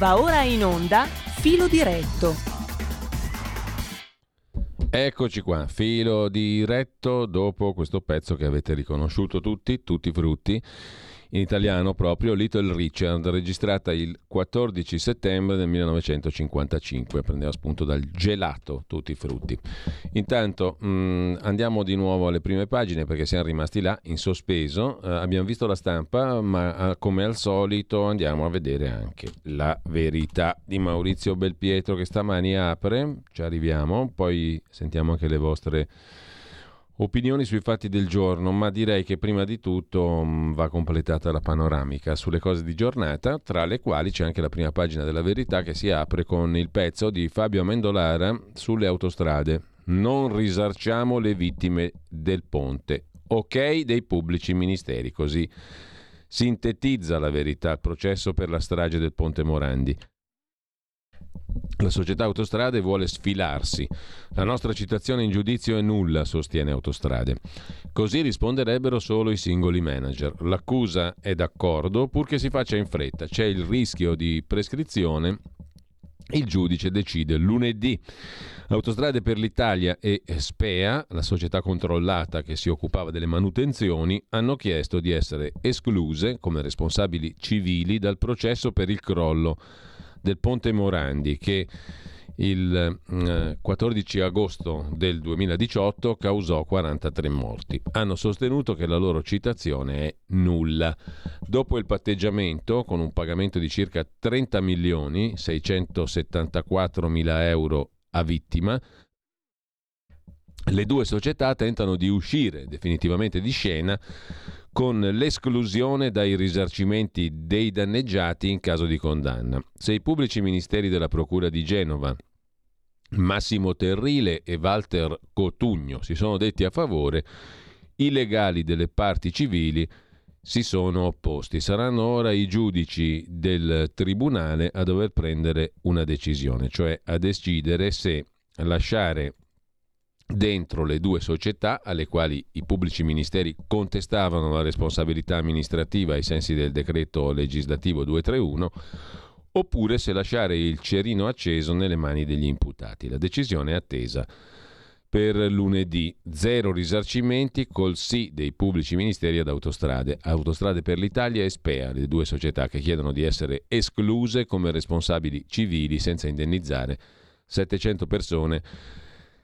Va ora in onda Filo diretto. Eccoci qua, filo diretto dopo questo pezzo che avete riconosciuto tutti, tutti frutti in italiano proprio Little Richard, registrata il 14 settembre del 1955, prendeva spunto dal gelato tutti i frutti. Intanto mh, mm, andiamo di nuovo alle prime pagine perché siamo rimasti là in sospeso, eh, abbiamo visto la stampa ma eh, come al solito andiamo a vedere anche la verità di Maurizio Belpietro che stamani apre, ci arriviamo, poi sentiamo anche le vostre Opinioni sui fatti del giorno, ma direi che prima di tutto mm, va completata la panoramica sulle cose di giornata, tra le quali c'è anche la prima pagina della verità che si apre con il pezzo di Fabio Amendolara sulle autostrade. Non risarciamo le vittime del ponte. Ok dei pubblici ministeri, così sintetizza la verità il processo per la strage del ponte Morandi. La società Autostrade vuole sfilarsi. La nostra citazione in giudizio è nulla, sostiene Autostrade. Così risponderebbero solo i singoli manager. L'accusa è d'accordo purché si faccia in fretta. C'è il rischio di prescrizione. Il giudice decide lunedì. Autostrade per l'Italia e Spea, la società controllata che si occupava delle manutenzioni, hanno chiesto di essere escluse come responsabili civili dal processo per il crollo del Ponte Morandi che il 14 mm, agosto del 2018 causò 43 morti. Hanno sostenuto che la loro citazione è nulla. Dopo il patteggiamento, con un pagamento di circa 30 milioni 674 mila euro a vittima, le due società tentano di uscire definitivamente di scena con l'esclusione dai risarcimenti dei danneggiati in caso di condanna. Se i pubblici ministeri della Procura di Genova, Massimo Terrile e Walter Cotugno si sono detti a favore, i legali delle parti civili si sono opposti. Saranno ora i giudici del Tribunale a dover prendere una decisione, cioè a decidere se lasciare dentro le due società alle quali i pubblici ministeri contestavano la responsabilità amministrativa ai sensi del decreto legislativo 231 oppure se lasciare il cerino acceso nelle mani degli imputati. La decisione è attesa per lunedì. Zero risarcimenti col sì dei pubblici ministeri ad Autostrade. Autostrade per l'Italia e Spea, le due società che chiedono di essere escluse come responsabili civili senza indennizzare 700 persone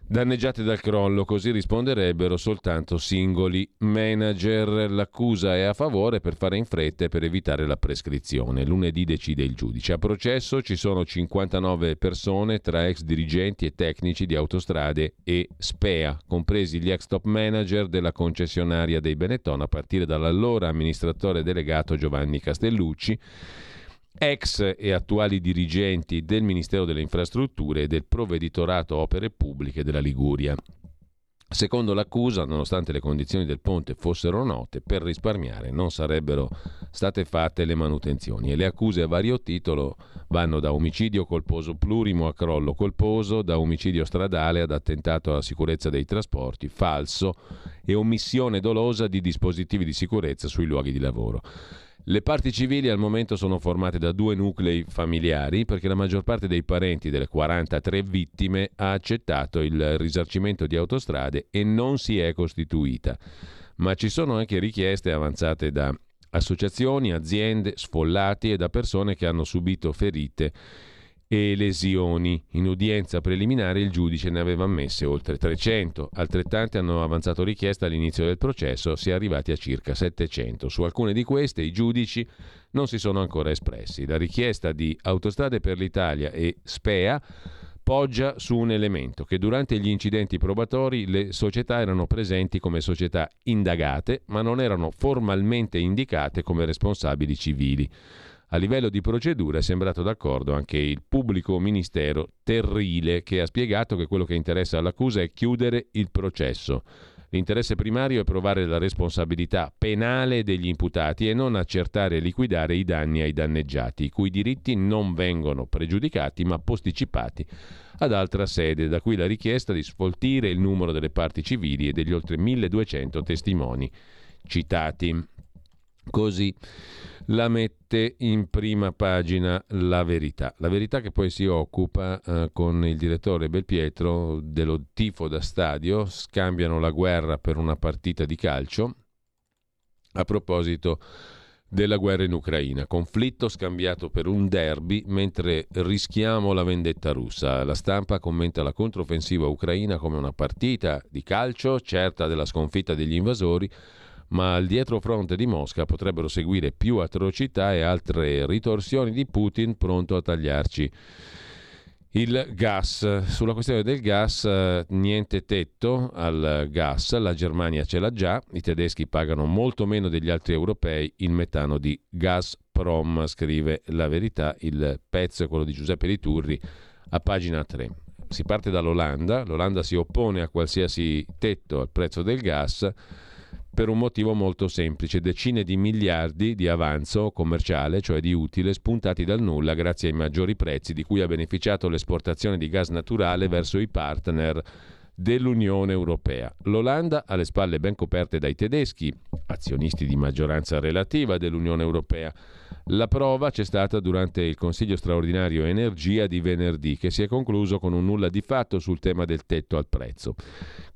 Danneggiate dal crollo, così risponderebbero soltanto singoli manager. L'accusa è a favore per fare in fretta e per evitare la prescrizione. Lunedì decide il giudice. A processo ci sono 59 persone tra ex dirigenti e tecnici di autostrade e SPEA, compresi gli ex top manager della concessionaria dei Benetton, a partire dall'allora amministratore delegato Giovanni Castellucci ex e attuali dirigenti del Ministero delle Infrastrutture e del Provveditorato Opere Pubbliche della Liguria. Secondo l'accusa, nonostante le condizioni del ponte fossero note, per risparmiare non sarebbero state fatte le manutenzioni e le accuse a vario titolo vanno da omicidio colposo plurimo a crollo colposo, da omicidio stradale ad attentato alla sicurezza dei trasporti, falso e omissione dolosa di dispositivi di sicurezza sui luoghi di lavoro. Le parti civili al momento sono formate da due nuclei familiari perché la maggior parte dei parenti delle 43 vittime ha accettato il risarcimento di autostrade e non si è costituita. Ma ci sono anche richieste avanzate da associazioni, aziende, sfollati e da persone che hanno subito ferite e lesioni. In udienza preliminare il giudice ne aveva ammesse oltre 300, altrettanti hanno avanzato richiesta all'inizio del processo, si è arrivati a circa 700. Su alcune di queste i giudici non si sono ancora espressi. La richiesta di Autostrade per l'Italia e SPEA poggia su un elemento che durante gli incidenti probatori le società erano presenti come società indagate, ma non erano formalmente indicate come responsabili civili. A livello di procedura è sembrato d'accordo anche il pubblico ministero Terrile che ha spiegato che quello che interessa all'accusa è chiudere il processo. L'interesse primario è provare la responsabilità penale degli imputati e non accertare e liquidare i danni ai danneggiati, i cui diritti non vengono pregiudicati ma posticipati ad altra sede, da qui la richiesta di sfoltire il numero delle parti civili e degli oltre 1200 testimoni citati. Così la mette in prima pagina la verità. La verità che poi si occupa eh, con il direttore Belpietro dello tifo da stadio, scambiano la guerra per una partita di calcio. A proposito della guerra in Ucraina, conflitto scambiato per un derby mentre rischiamo la vendetta russa. La stampa commenta la controffensiva ucraina come una partita di calcio certa della sconfitta degli invasori ma al dietrofront di Mosca potrebbero seguire più atrocità e altre ritorsioni di Putin pronto a tagliarci il gas. Sulla questione del gas, niente tetto al gas, la Germania ce l'ha già, i tedeschi pagano molto meno degli altri europei il metano di Gazprom, scrive la verità, il pezzo è quello di Giuseppe Liturri a pagina 3. Si parte dall'Olanda, l'Olanda si oppone a qualsiasi tetto al prezzo del gas per un motivo molto semplice, decine di miliardi di avanzo commerciale, cioè di utile, spuntati dal nulla grazie ai maggiori prezzi di cui ha beneficiato l'esportazione di gas naturale verso i partner dell'Unione Europea. L'Olanda ha le spalle ben coperte dai tedeschi, azionisti di maggioranza relativa dell'Unione Europea. La prova c'è stata durante il Consiglio straordinario Energia di venerdì, che si è concluso con un nulla di fatto sul tema del tetto al prezzo.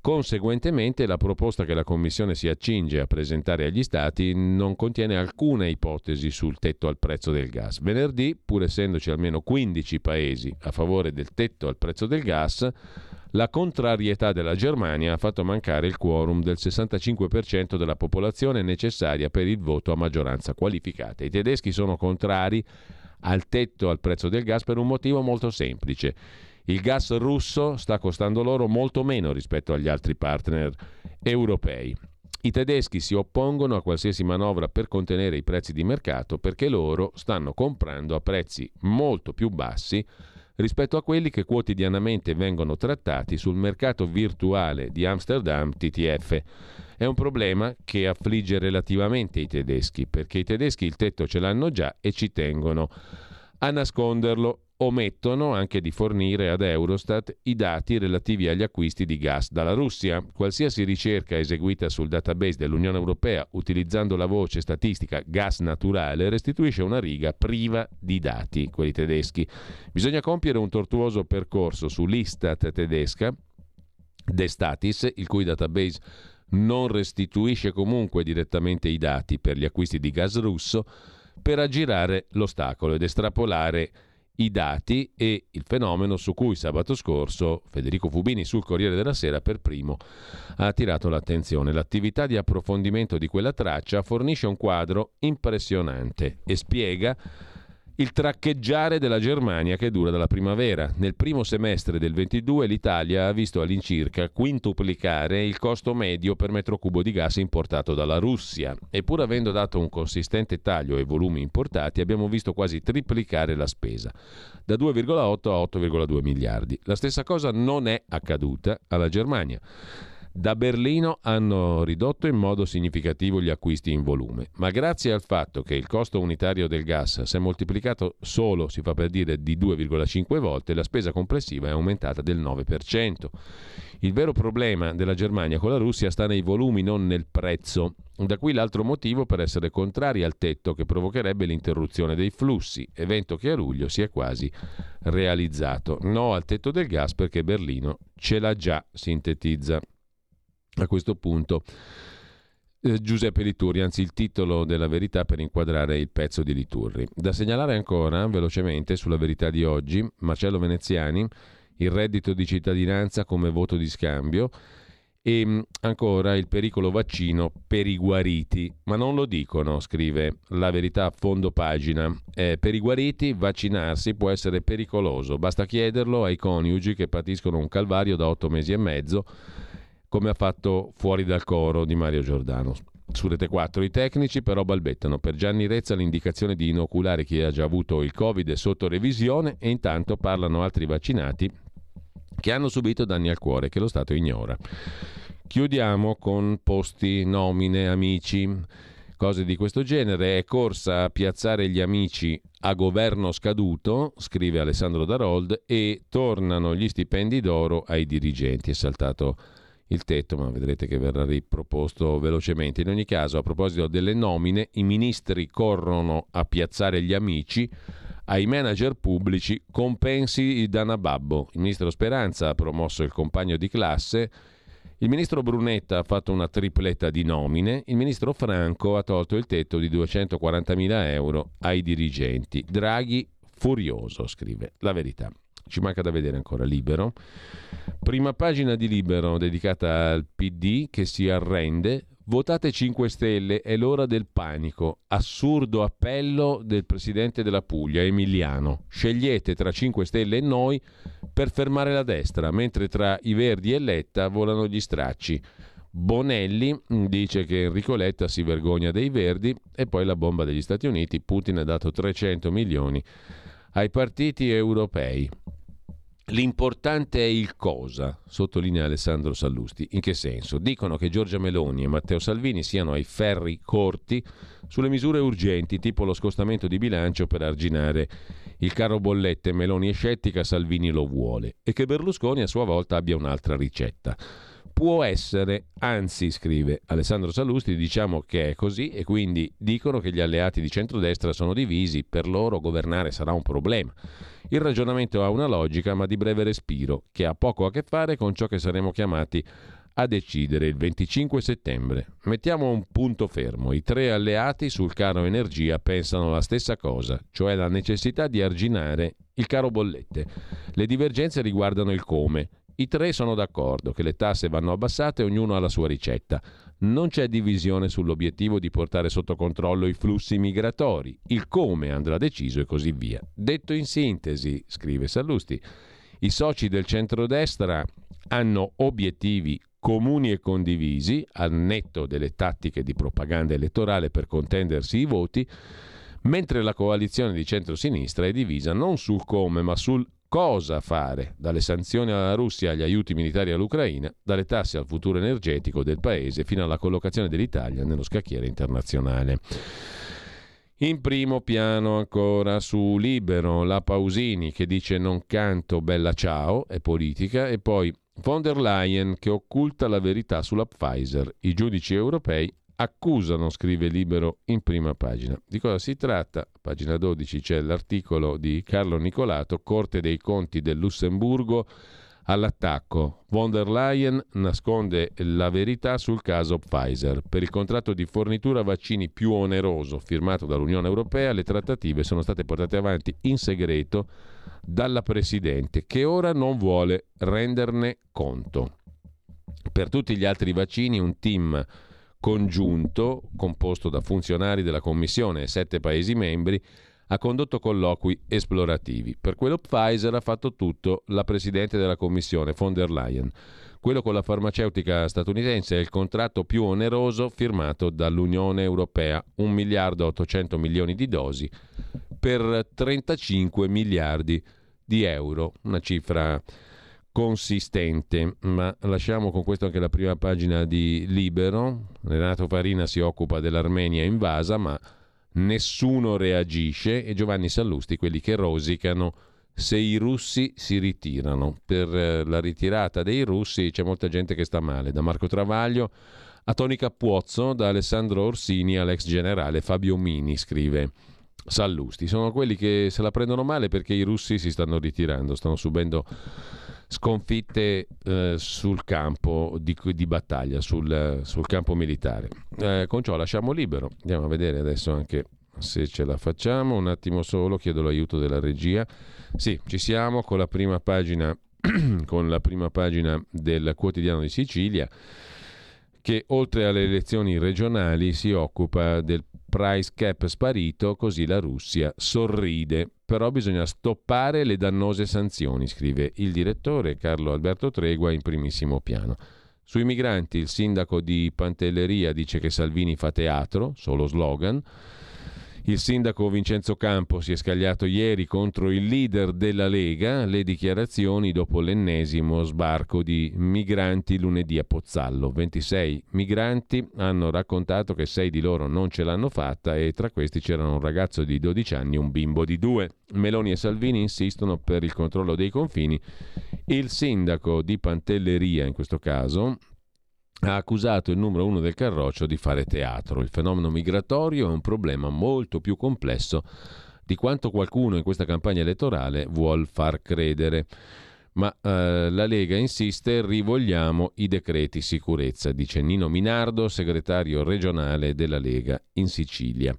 Conseguentemente la proposta che la Commissione si accinge a presentare agli Stati non contiene alcuna ipotesi sul tetto al prezzo del gas. Venerdì, pur essendoci almeno 15 paesi a favore del tetto al prezzo del gas, la contrarietà della Germania ha fatto mancare il quorum del 65% della popolazione necessaria per il voto a maggioranza qualificata. I tedeschi sono contrari al tetto al prezzo del gas per un motivo molto semplice. Il gas russo sta costando loro molto meno rispetto agli altri partner europei. I tedeschi si oppongono a qualsiasi manovra per contenere i prezzi di mercato perché loro stanno comprando a prezzi molto più bassi rispetto a quelli che quotidianamente vengono trattati sul mercato virtuale di Amsterdam TTF. È un problema che affligge relativamente i tedeschi, perché i tedeschi il tetto ce l'hanno già e ci tengono a nasconderlo omettono anche di fornire ad Eurostat i dati relativi agli acquisti di gas dalla Russia. Qualsiasi ricerca eseguita sul database dell'Unione Europea utilizzando la voce statistica gas naturale restituisce una riga priva di dati, quelli tedeschi. Bisogna compiere un tortuoso percorso sull'Istat tedesca, Destatis, il cui database non restituisce comunque direttamente i dati per gli acquisti di gas russo, per aggirare l'ostacolo ed estrapolare i dati e il fenomeno su cui sabato scorso Federico Fubini sul Corriere della Sera per primo ha attirato l'attenzione. L'attività di approfondimento di quella traccia fornisce un quadro impressionante e spiega il traccheggiare della Germania che dura dalla primavera. Nel primo semestre del 22 l'Italia ha visto all'incirca quintuplicare il costo medio per metro cubo di gas importato dalla Russia e pur avendo dato un consistente taglio ai volumi importati abbiamo visto quasi triplicare la spesa, da 2,8 a 8,2 miliardi. La stessa cosa non è accaduta alla Germania. Da Berlino hanno ridotto in modo significativo gli acquisti in volume, ma grazie al fatto che il costo unitario del gas si è moltiplicato solo, si fa per dire, di 2,5 volte, la spesa complessiva è aumentata del 9%. Il vero problema della Germania con la Russia sta nei volumi, non nel prezzo. Da qui l'altro motivo per essere contrari al tetto che provocherebbe l'interruzione dei flussi, evento che a luglio si è quasi realizzato. No al tetto del gas perché Berlino ce l'ha già, sintetizza a questo punto eh, Giuseppe Liturri, anzi il titolo della verità per inquadrare il pezzo di Liturri. Da segnalare ancora velocemente sulla verità di oggi, Marcello Veneziani, il reddito di cittadinanza come voto di scambio e mm, ancora il pericolo vaccino per i guariti, ma non lo dicono, scrive la verità a fondo pagina. Eh, per i guariti vaccinarsi può essere pericoloso, basta chiederlo ai coniugi che patiscono un calvario da otto mesi e mezzo come ha fatto fuori dal coro di Mario Giordano. Su Rete 4 i tecnici però balbettano. Per Gianni Rezza l'indicazione di inoculare chi ha già avuto il Covid è sotto revisione e intanto parlano altri vaccinati che hanno subito danni al cuore che lo Stato ignora. Chiudiamo con posti, nomine, amici, cose di questo genere. È corsa a piazzare gli amici a governo scaduto, scrive Alessandro Darold, e tornano gli stipendi d'oro ai dirigenti. È saltato il tetto, ma vedrete che verrà riproposto velocemente. In ogni caso, a proposito delle nomine, i ministri corrono a piazzare gli amici ai manager pubblici compensi da nababbo. Il ministro Speranza ha promosso il compagno di classe, il ministro Brunetta ha fatto una tripletta di nomine, il ministro Franco ha tolto il tetto di 240.000 euro ai dirigenti. Draghi furioso, scrive la verità. Ci manca da vedere ancora Libero. Prima pagina di Libero dedicata al PD che si arrende. Votate 5 Stelle, è l'ora del panico. Assurdo appello del presidente della Puglia, Emiliano. Scegliete tra 5 Stelle e noi per fermare la destra, mentre tra i Verdi e Letta volano gli stracci. Bonelli dice che Enrico Letta si vergogna dei Verdi e poi la bomba degli Stati Uniti. Putin ha dato 300 milioni ai partiti europei. L'importante è il cosa, sottolinea Alessandro Sallusti. In che senso? Dicono che Giorgia Meloni e Matteo Salvini siano ai ferri corti sulle misure urgenti, tipo lo scostamento di bilancio per arginare il caro bollette. Meloni è scettica, Salvini lo vuole. E che Berlusconi a sua volta abbia un'altra ricetta. Può essere, anzi, scrive Alessandro Sallusti, diciamo che è così e quindi dicono che gli alleati di centrodestra sono divisi, per loro governare sarà un problema. Il ragionamento ha una logica, ma di breve respiro, che ha poco a che fare con ciò che saremo chiamati a decidere il 25 settembre. Mettiamo un punto fermo. I tre alleati sul caro energia pensano la stessa cosa, cioè la necessità di arginare il caro bollette. Le divergenze riguardano il come. I tre sono d'accordo che le tasse vanno abbassate, ognuno ha la sua ricetta. Non c'è divisione sull'obiettivo di portare sotto controllo i flussi migratori, il come andrà deciso e così via. Detto in sintesi, scrive Sallusti, i soci del centrodestra hanno obiettivi comuni e condivisi, al netto delle tattiche di propaganda elettorale per contendersi i voti, mentre la coalizione di centrosinistra è divisa non sul come ma sul cosa fare, dalle sanzioni alla Russia agli aiuti militari all'Ucraina, dalle tasse al futuro energetico del paese fino alla collocazione dell'Italia nello scacchiere internazionale. In primo piano ancora su Libero, la Pausini che dice non canto bella ciao, è politica, e poi von der Leyen che occulta la verità sulla Pfizer. I giudici europei accusano, scrive Libero in prima pagina. Di cosa si tratta? Pagina 12 c'è l'articolo di Carlo Nicolato, Corte dei Conti del Lussemburgo all'attacco. Von der Leyen nasconde la verità sul caso Pfizer. Per il contratto di fornitura vaccini più oneroso firmato dall'Unione Europea, le trattative sono state portate avanti in segreto dalla Presidente, che ora non vuole renderne conto. Per tutti gli altri vaccini un team congiunto, composto da funzionari della Commissione e sette Paesi membri, ha condotto colloqui esplorativi. Per quello Pfizer ha fatto tutto la Presidente della Commissione, von der Leyen. Quello con la farmaceutica statunitense è il contratto più oneroso firmato dall'Unione Europea, 1 miliardo 800 milioni di dosi per 35 miliardi di euro, una cifra consistente, ma lasciamo con questo anche la prima pagina di Libero. Renato Farina si occupa dell'Armenia invasa, ma nessuno reagisce e Giovanni Sallusti quelli che rosicano se i russi si ritirano. Per eh, la ritirata dei russi c'è molta gente che sta male, da Marco Travaglio a Toni Cappuozzo, da Alessandro Orsini all'ex generale Fabio Mini, scrive Sallusti. Sono quelli che se la prendono male perché i russi si stanno ritirando, stanno subendo sconfitte eh, sul campo di, di battaglia, sul, sul, campo militare. Eh, con ciò lasciamo libero, andiamo a vedere adesso anche se ce la facciamo, un attimo solo, chiedo l'aiuto della regia. Sì, ci siamo con la prima pagina, con la prima pagina del quotidiano di Sicilia che oltre alle elezioni regionali si occupa del price cap sparito, così la Russia sorride. Però bisogna stoppare le dannose sanzioni, scrive il direttore Carlo Alberto Tregua in primissimo piano. Sui migranti il sindaco di Pantelleria dice che Salvini fa teatro, solo slogan. Il sindaco Vincenzo Campo si è scagliato ieri contro il leader della Lega, le dichiarazioni dopo l'ennesimo sbarco di migranti lunedì a Pozzallo. 26 migranti hanno raccontato che sei di loro non ce l'hanno fatta e tra questi c'erano un ragazzo di 12 anni e un bimbo di 2. Meloni e Salvini insistono per il controllo dei confini. Il sindaco di Pantelleria, in questo caso, ha accusato il numero uno del Carroccio di fare teatro. Il fenomeno migratorio è un problema molto più complesso di quanto qualcuno in questa campagna elettorale vuol far credere. Ma eh, la Lega insiste, rivogliamo i decreti sicurezza, dice Nino Minardo, segretario regionale della Lega in Sicilia.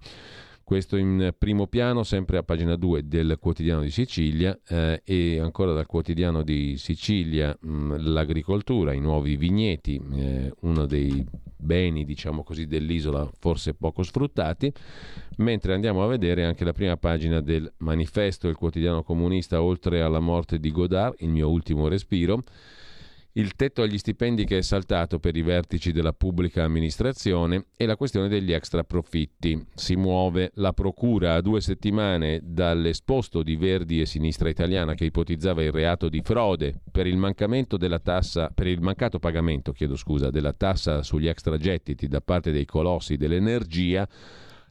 Questo in primo piano, sempre a pagina 2 del quotidiano di Sicilia eh, e ancora dal quotidiano di Sicilia mh, l'agricoltura, i nuovi vigneti, eh, uno dei beni diciamo così dell'isola forse poco sfruttati, mentre andiamo a vedere anche la prima pagina del manifesto, il quotidiano comunista, oltre alla morte di Godard, il mio ultimo respiro il tetto agli stipendi che è saltato per i vertici della pubblica amministrazione e la questione degli extra profitti. Si muove la procura a due settimane dall'esposto di Verdi e Sinistra Italiana che ipotizzava il reato di frode per il, tassa, per il mancato pagamento scusa, della tassa sugli extragettiti da parte dei colossi dell'energia.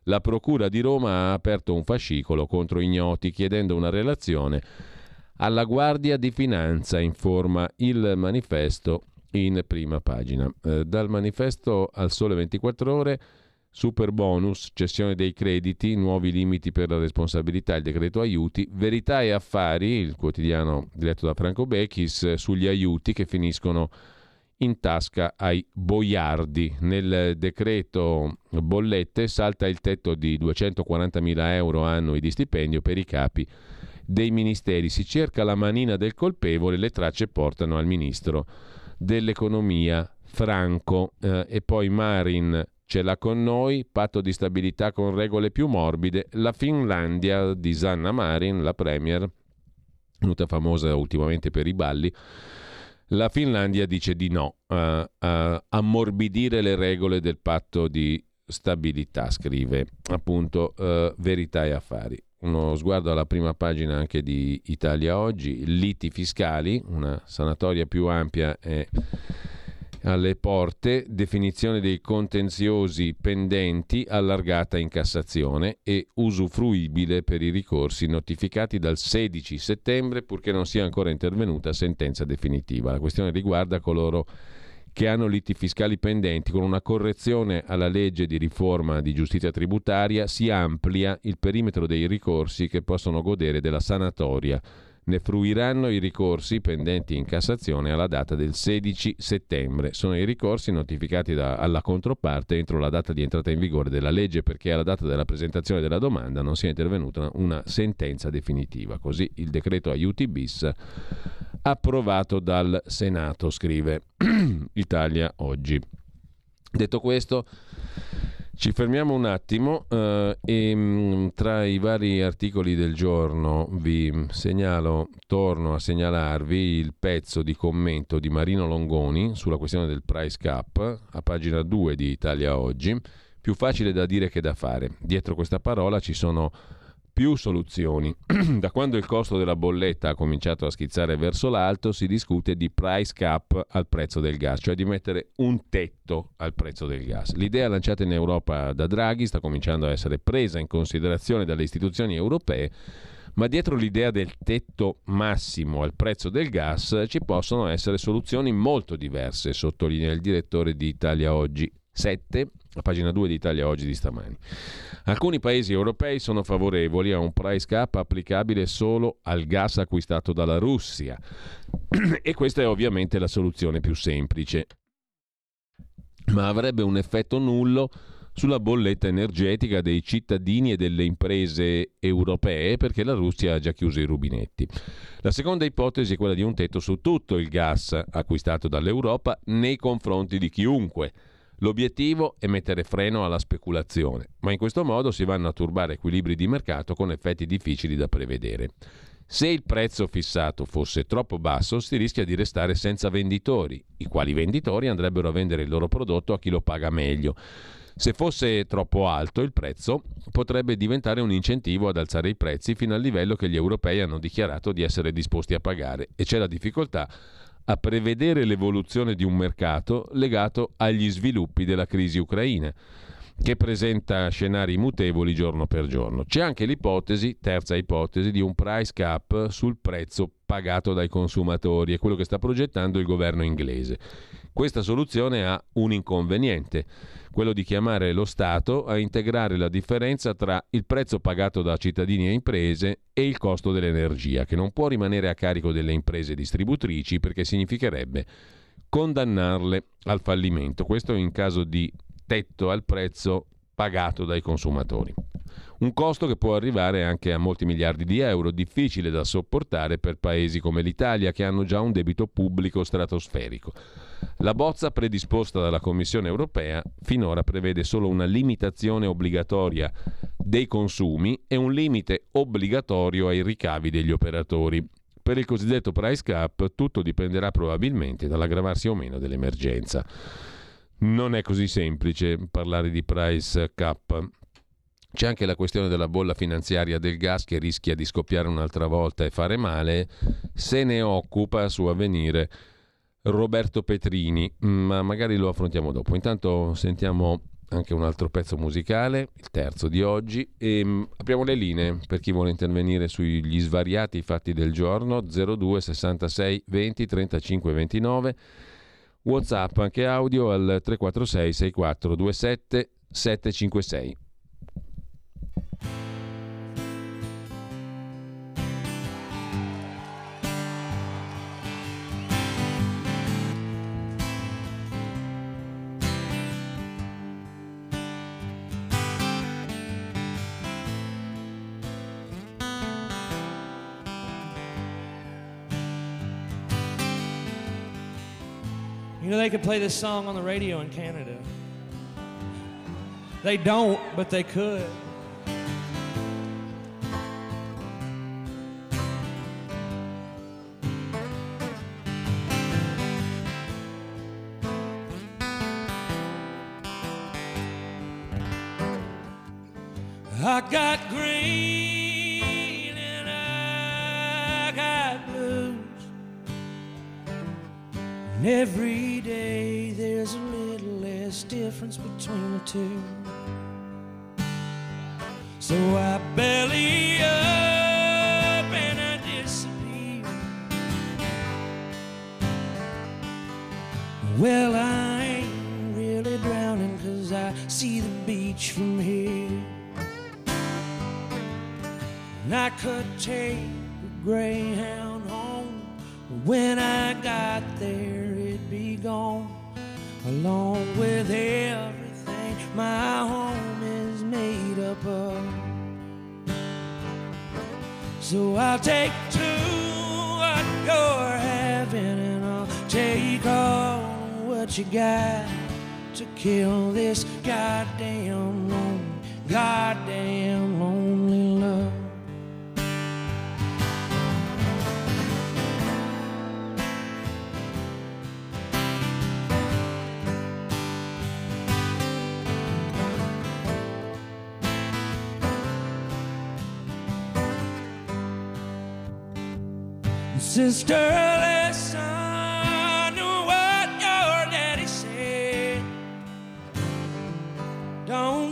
La procura di Roma ha aperto un fascicolo contro ignoti chiedendo una relazione alla Guardia di Finanza, informa il manifesto in prima pagina. Eh, dal manifesto al Sole 24 ore, super bonus, cessione dei crediti, nuovi limiti per la responsabilità, il decreto aiuti, verità e affari, il quotidiano diretto da Franco Bechis, sugli aiuti che finiscono in tasca ai boiardi. Nel decreto bollette salta il tetto di 240.000 euro annui di stipendio per i capi dei ministeri. Si cerca la manina del colpevole, le tracce portano al ministro dell'economia Franco. Eh, e poi Marin ce l'ha con noi, patto di stabilità con regole più morbide, la Finlandia di Sanna Marin, la premier, venuta famosa ultimamente per i balli, la Finlandia dice di no a, a ammorbidire le regole del patto di stabilità, scrive appunto uh, Verità e Affari uno sguardo alla prima pagina anche di Italia Oggi, liti fiscali, una sanatoria più ampia è alle porte, definizione dei contenziosi pendenti allargata in Cassazione e usufruibile per i ricorsi notificati dal 16 settembre purché non sia ancora intervenuta sentenza definitiva. La questione riguarda coloro che che hanno liti fiscali pendenti, con una correzione alla legge di riforma di giustizia tributaria si amplia il perimetro dei ricorsi che possono godere della sanatoria. Ne fruiranno i ricorsi pendenti in Cassazione alla data del 16 settembre. Sono i ricorsi notificati da, alla controparte entro la data di entrata in vigore della legge perché alla data della presentazione della domanda non sia intervenuta una sentenza definitiva. Così il decreto aiuti bis approvato dal Senato, scrive Italia oggi. Detto questo, ci fermiamo un attimo eh, e mm, tra i vari articoli del giorno vi segnalo, torno a segnalarvi il pezzo di commento di Marino Longoni sulla questione del price cap a pagina 2 di Italia Oggi. Più facile da dire che da fare. Dietro questa parola ci sono più soluzioni. da quando il costo della bolletta ha cominciato a schizzare verso l'alto, si discute di price cap al prezzo del gas, cioè di mettere un tetto al prezzo del gas. L'idea lanciata in Europa da Draghi sta cominciando a essere presa in considerazione dalle istituzioni europee ma dietro l'idea del tetto massimo al prezzo del gas ci possono essere soluzioni molto diverse, sottolinea il direttore di Italia Oggi 7, a pagina 2 di Italia Oggi di stamani. Alcuni paesi europei sono favorevoli a un price cap applicabile solo al gas acquistato dalla Russia e questa è ovviamente la soluzione più semplice, ma avrebbe un effetto nullo sulla bolletta energetica dei cittadini e delle imprese europee perché la Russia ha già chiuso i rubinetti. La seconda ipotesi è quella di un tetto su tutto il gas acquistato dall'Europa nei confronti di chiunque L'obiettivo è mettere freno alla speculazione, ma in questo modo si vanno a turbare equilibri di mercato con effetti difficili da prevedere. Se il prezzo fissato fosse troppo basso, si rischia di restare senza venditori, i quali venditori andrebbero a vendere il loro prodotto a chi lo paga meglio. Se fosse troppo alto il prezzo, potrebbe diventare un incentivo ad alzare i prezzi fino al livello che gli europei hanno dichiarato di essere disposti a pagare e c'è la difficoltà a prevedere l'evoluzione di un mercato legato agli sviluppi della crisi ucraina, che presenta scenari mutevoli giorno per giorno. C'è anche l'ipotesi, terza ipotesi, di un price cap sul prezzo pagato dai consumatori, è quello che sta progettando il governo inglese, Questa soluzione ha un inconveniente, quello di chiamare lo Stato a integrare la differenza tra il prezzo pagato da cittadini e imprese e il costo dell'energia, che non può rimanere a carico delle imprese distributrici perché significherebbe condannarle al fallimento. Questo in caso di tetto al prezzo pagato dai consumatori. Un costo che può arrivare anche a molti miliardi di euro, difficile da sopportare per paesi come l'Italia che hanno già un debito pubblico stratosferico. La bozza predisposta dalla Commissione europea finora prevede solo una limitazione obbligatoria dei consumi e un limite obbligatorio ai ricavi degli operatori. Per il cosiddetto price cap tutto dipenderà probabilmente dall'aggravarsi o meno dell'emergenza. Non è così semplice parlare di price cap. C'è anche la questione della bolla finanziaria del gas che rischia di scoppiare un'altra volta e fare male. Se ne occupa su avvenire Roberto Petrini, ma magari lo affrontiamo dopo. Intanto sentiamo anche un altro pezzo musicale, il terzo di oggi, e um, apriamo le linee per chi vuole intervenire sugli svariati fatti del giorno 02 66 20 35 29 WhatsApp anche audio al 346 64 27 756. You know, they could play this song on the radio in Canada. They don't, but they could.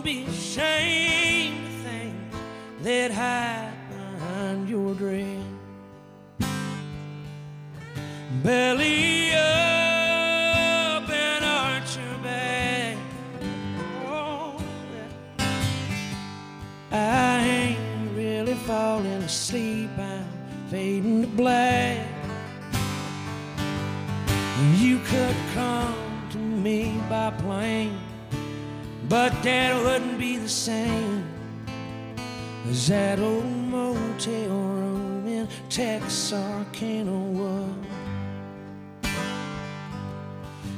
Be ashamed of things that hide behind your dread. Belly up and arch your back. Oh, I ain't really falling asleep. I'm fading to black. But that wouldn't be the same as that old motel room in Texarkana was.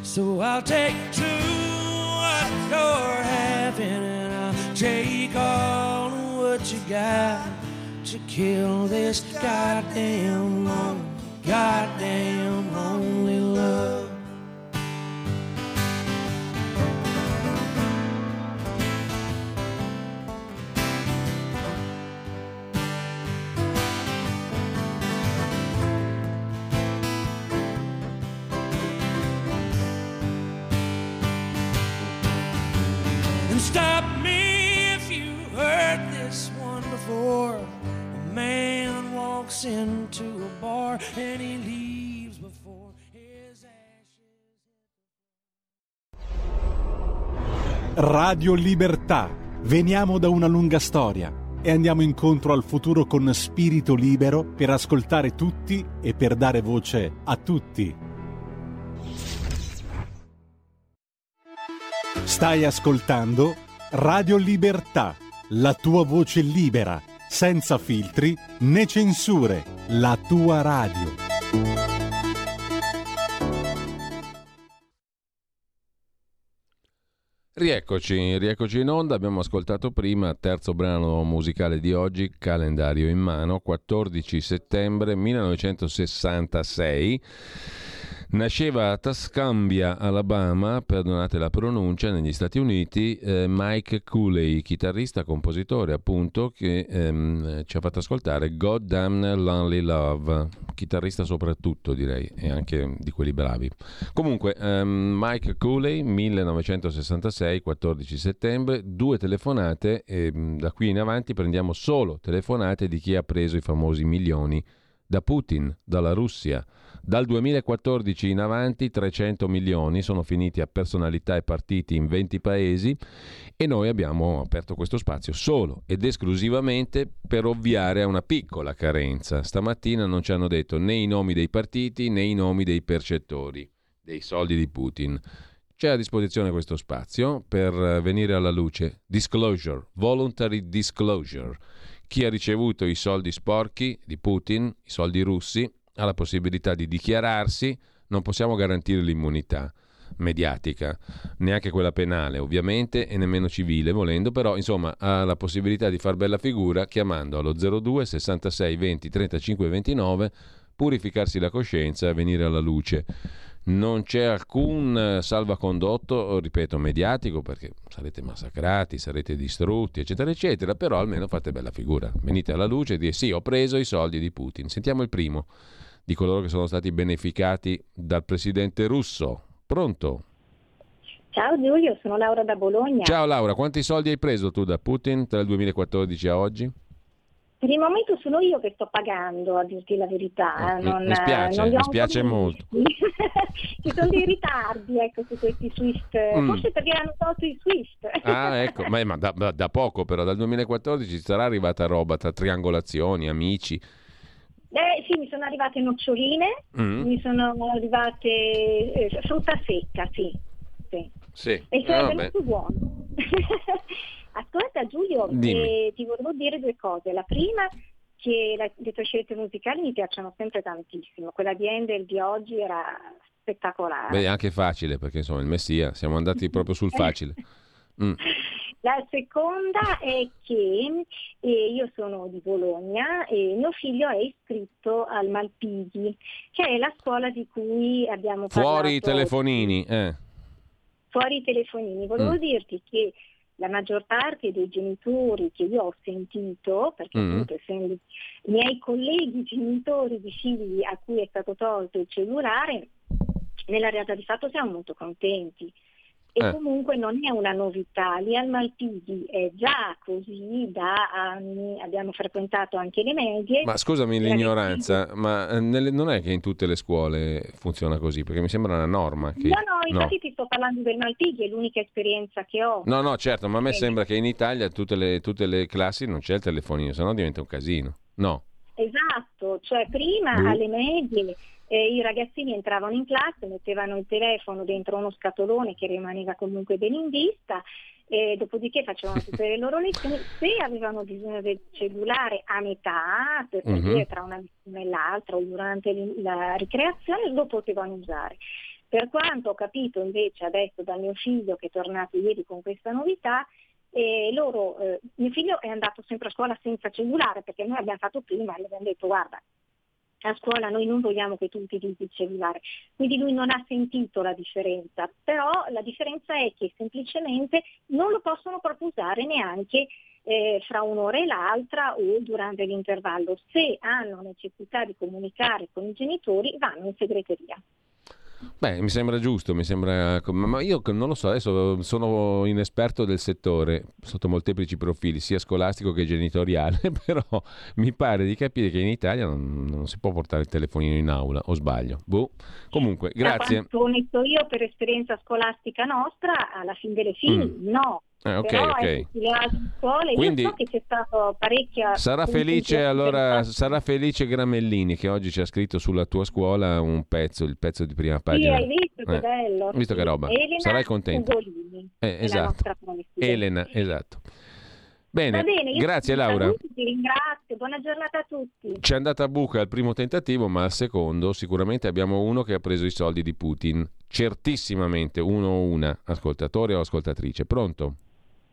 So I'll take two what you're having, and I'll take all what you got to kill this goddamn long, goddamn walks into a bar and he leaves before his ashes. Radio Libertà. Veniamo da una lunga storia e andiamo incontro al futuro con spirito libero per ascoltare tutti e per dare voce a tutti. Stai ascoltando Radio Libertà, la tua voce libera senza filtri né censure, la tua radio. Rieccoci, rieccoci in onda, abbiamo ascoltato prima, terzo brano musicale di oggi, calendario in mano, 14 settembre 1966. Nasceva a Tascambia, Alabama, perdonate la pronuncia, negli Stati Uniti, eh, Mike Cooley, chitarrista, compositore appunto, che ehm, ci ha fatto ascoltare God Damn Lonely Love, chitarrista soprattutto direi, e anche di quelli bravi. Comunque, ehm, Mike Cooley, 1966, 14 settembre, due telefonate e mm, da qui in avanti prendiamo solo telefonate di chi ha preso i famosi milioni da Putin, dalla Russia. Dal 2014 in avanti 300 milioni sono finiti a personalità e partiti in 20 paesi e noi abbiamo aperto questo spazio solo ed esclusivamente per ovviare a una piccola carenza. Stamattina non ci hanno detto né i nomi dei partiti né i nomi dei percettori dei soldi di Putin. C'è a disposizione questo spazio per venire alla luce. Disclosure, voluntary disclosure. Chi ha ricevuto i soldi sporchi di Putin, i soldi russi, ha la possibilità di dichiararsi, non possiamo garantire l'immunità mediatica, neanche quella penale ovviamente e nemmeno civile volendo, però insomma ha la possibilità di far bella figura chiamando allo 02 66 20 35 29, purificarsi la coscienza e venire alla luce. Non c'è alcun salvacondotto, ripeto, mediatico perché sarete massacrati, sarete distrutti, eccetera, eccetera, però almeno fate bella figura. Venite alla luce e dite sì, ho preso i soldi di Putin. Sentiamo il primo di coloro che sono stati beneficati dal presidente russo. Pronto? Ciao Giulio, sono Laura da Bologna. Ciao Laura, quanti soldi hai preso tu da Putin tra il 2014 a oggi? Per il momento sono io che sto pagando, a dirti la verità. Eh, non, mi spiace, mi spiace molto. Ci sono dei ritardi ecco, su questi Swift, mm. forse perché hanno tolto i Swift. Ah, ecco, ma, ma da, da, poco però, dal 2014 sarà arrivata roba tra triangolazioni, amici. Eh, sì, mi sono arrivate noccioline, mm. mi sono arrivate eh, frutta secca, sì. sì. sì. E sono ah, venuto buono. Ascolta Giulio, eh, ti volevo dire due cose. La prima che la, le tue scelte musicali mi piacciono sempre tantissimo. Quella di Handel di oggi era spettacolare. Beh, anche facile perché insomma il Messia, siamo andati proprio sul facile. Mm. La seconda è che eh, io sono di Bologna e mio figlio è iscritto al Malpighi, che è la scuola di cui abbiamo parlato. Fuori i telefonini, eh. Fuori i telefonini. Volevo mm. dirti che la maggior parte dei genitori che io ho sentito, perché mm. appunto essendo i miei colleghi genitori di figli a cui è stato tolto il cellulare, nella realtà di fatto siamo molto contenti e eh. comunque non è una novità, lì al Malpighi è già così da anni, abbiamo frequentato anche le medie. Ma scusami l'ignoranza, ma eh, nelle, non è che in tutte le scuole funziona così? Perché mi sembra una norma che... No, no, infatti no. ti sto parlando del Malpighi, è l'unica esperienza che ho. No, no, certo, ma a me sembra che in Italia tutte le, tutte le classi non c'è il telefonino, sennò diventa un casino. No. Esatto, cioè prima uh. alle medie eh, i ragazzini entravano in classe, mettevano il telefono dentro uno scatolone che rimaneva comunque ben in vista, e dopodiché facevano tutte le loro lezioni. Se avevano bisogno del cellulare a metà, per uh-huh. dire tra una lezione e l'altra o durante la ricreazione, lo potevano usare. Per quanto ho capito invece adesso dal mio figlio che è tornato ieri con questa novità, e loro, eh, mio figlio è andato sempre a scuola senza cellulare perché noi abbiamo fatto prima e gli abbiamo detto guarda a scuola noi non vogliamo che tu utilizzi il cellulare. Quindi lui non ha sentito la differenza, però la differenza è che semplicemente non lo possono proprio usare neanche eh, fra un'ora e l'altra o durante l'intervallo. Se hanno necessità di comunicare con i genitori vanno in segreteria. Beh, mi sembra giusto, mi sembra... ma io non lo so, adesso sono inesperto del settore sotto molteplici profili, sia scolastico che genitoriale, però mi pare di capire che in Italia non, non si può portare il telefonino in aula, o sbaglio? Boh. Comunque, grazie. Da quanto io per esperienza scolastica nostra, alla fine delle fine, mm. no, eh, ok, Però, ok. Eh, scuole, Quindi, so che c'è stato parecchia... Sarà felice, allora, sarà felice Gramellini che oggi ci ha scritto sulla tua scuola un pezzo, il pezzo di prima pagina. Sì, hai visto che eh. bello. Visto che roba. Elena Sarai contento. Eh, esatto. Elena, esatto. Bene, bene grazie Laura. Ti ringrazio, buona giornata a tutti. Ci è andata a buca al primo tentativo, ma al secondo sicuramente abbiamo uno che ha preso i soldi di Putin. Certissimamente, uno o una, ascoltatore o ascoltatrice. Pronto?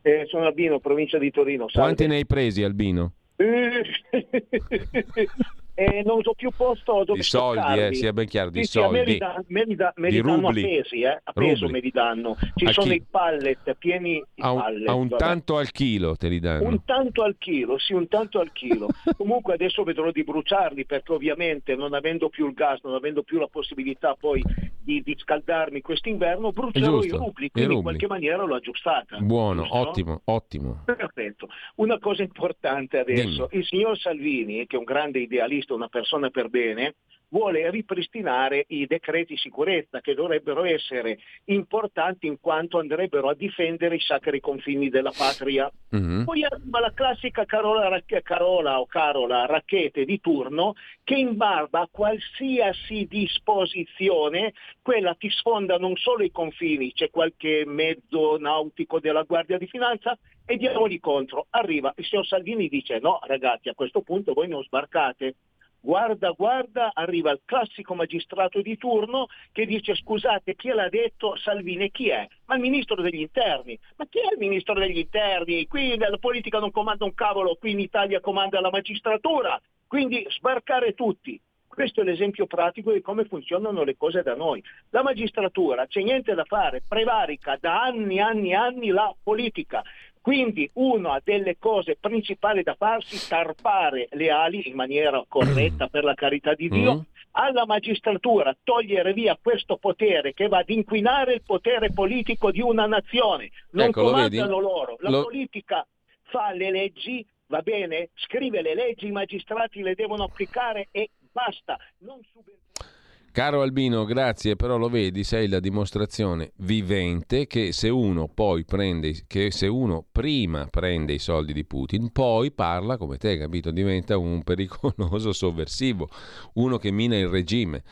Eh, sono Albino, provincia di Torino. Salve. Quanti ne hai presi, Albino? eh, non ho più posto dove di soldi, eh, sia ben chiaro, di sì, soldi. Sì, me li, da, me li, da, me li danno a pesi, eh, a peso rubli. me li danno. Ci A sono chi? i pallet pieni di A un, pallet, a un vabbè. tanto al chilo te li danno. Un tanto al chilo, sì, un tanto al chilo. Comunque adesso vedrò di bruciarli perché ovviamente non avendo più il gas, non avendo più la possibilità poi di, di scaldarmi quest'inverno, brucerò i rubli, quindi in qualche maniera l'ho aggiustata. Buono, giusto? ottimo, ottimo. Perfetto. Una cosa importante adesso, il signor Salvini, che è un grande idealista, una persona per bene, vuole ripristinare i decreti sicurezza che dovrebbero essere importanti in quanto andrebbero a difendere i sacri confini della patria. Mhm. Poi arriva la classica Carola, Carola o Carola Racchete di turno che in barba a qualsiasi disposizione, quella ti sfonda non solo i confini, c'è qualche mezzo nautico della Guardia di Finanza e diamogli contro. Arriva il signor Salvini dice no ragazzi a questo punto voi non sbarcate. Guarda, guarda, arriva il classico magistrato di turno che dice scusate chi l'ha detto Salvini chi è? Ma il ministro degli interni. Ma chi è il ministro degli interni? Qui la politica non comanda un cavolo, qui in Italia comanda la magistratura. Quindi sbarcare tutti. Questo è l'esempio pratico di come funzionano le cose da noi. La magistratura, c'è niente da fare, prevarica da anni, anni, anni la politica. Quindi una delle cose principali da farsi tarpare le ali in maniera corretta per la carità di Dio Mm. alla magistratura, togliere via questo potere che va ad inquinare il potere politico di una nazione. Non Ecco, lo comandano loro, la Lo- politica fa le leggi, va bene, scrive le leggi, i magistrati le devono applicare e basta. Non subentrare. Caro Albino, grazie, però lo vedi, sei la dimostrazione vivente che se uno poi prende, che se uno prima prende i soldi di Putin, poi parla come te, capito? Diventa un pericoloso sovversivo, uno che mina il regime.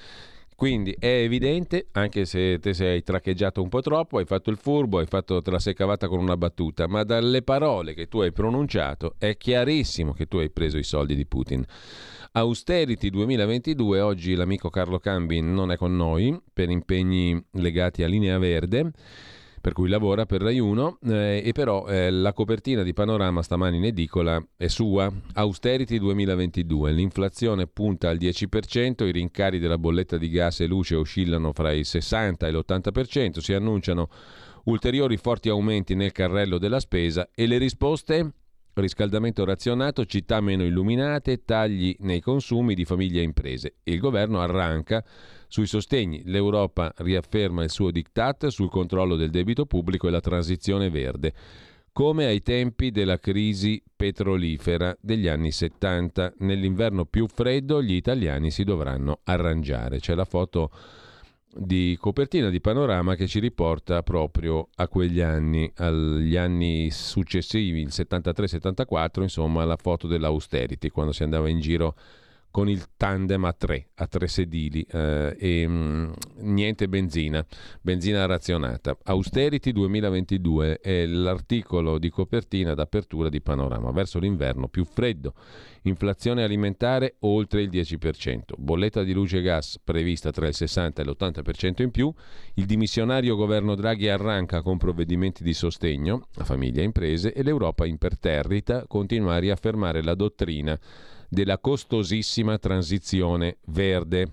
Quindi è evidente, anche se te sei traccheggiato un po' troppo, hai fatto il furbo, hai fatto, te la sei cavata con una battuta, ma dalle parole che tu hai pronunciato è chiarissimo che tu hai preso i soldi di Putin. Austerity 2022, oggi l'amico Carlo Cambi non è con noi per impegni legati a Linea Verde, per cui lavora per Rai 1, eh, e però eh, la copertina di Panorama stamani in edicola è sua. Austerity 2022, l'inflazione punta al 10%, i rincari della bolletta di gas e luce oscillano fra il 60 e l'80%, si annunciano ulteriori forti aumenti nel carrello della spesa e le risposte? Riscaldamento razionato, città meno illuminate, tagli nei consumi di famiglie e imprese. Il governo arranca sui sostegni. L'Europa riafferma il suo diktat sul controllo del debito pubblico e la transizione verde, come ai tempi della crisi petrolifera degli anni 70. Nell'inverno più freddo gli italiani si dovranno arrangiare. C'è la foto di copertina di panorama che ci riporta proprio a quegli anni, agli anni successivi, il 73-74, insomma la foto dell'austerity, quando si andava in giro con il tandem a tre, a tre sedili eh, e mh, niente benzina, benzina razionata. Austerity 2022 è l'articolo di copertina d'apertura di Panorama, verso l'inverno più freddo, inflazione alimentare oltre il 10%, bolletta di luce e gas prevista tra il 60 e l'80% in più, il dimissionario governo Draghi arranca con provvedimenti di sostegno a famiglie e imprese e l'Europa imperterrita continua a riaffermare la dottrina della costosissima transizione verde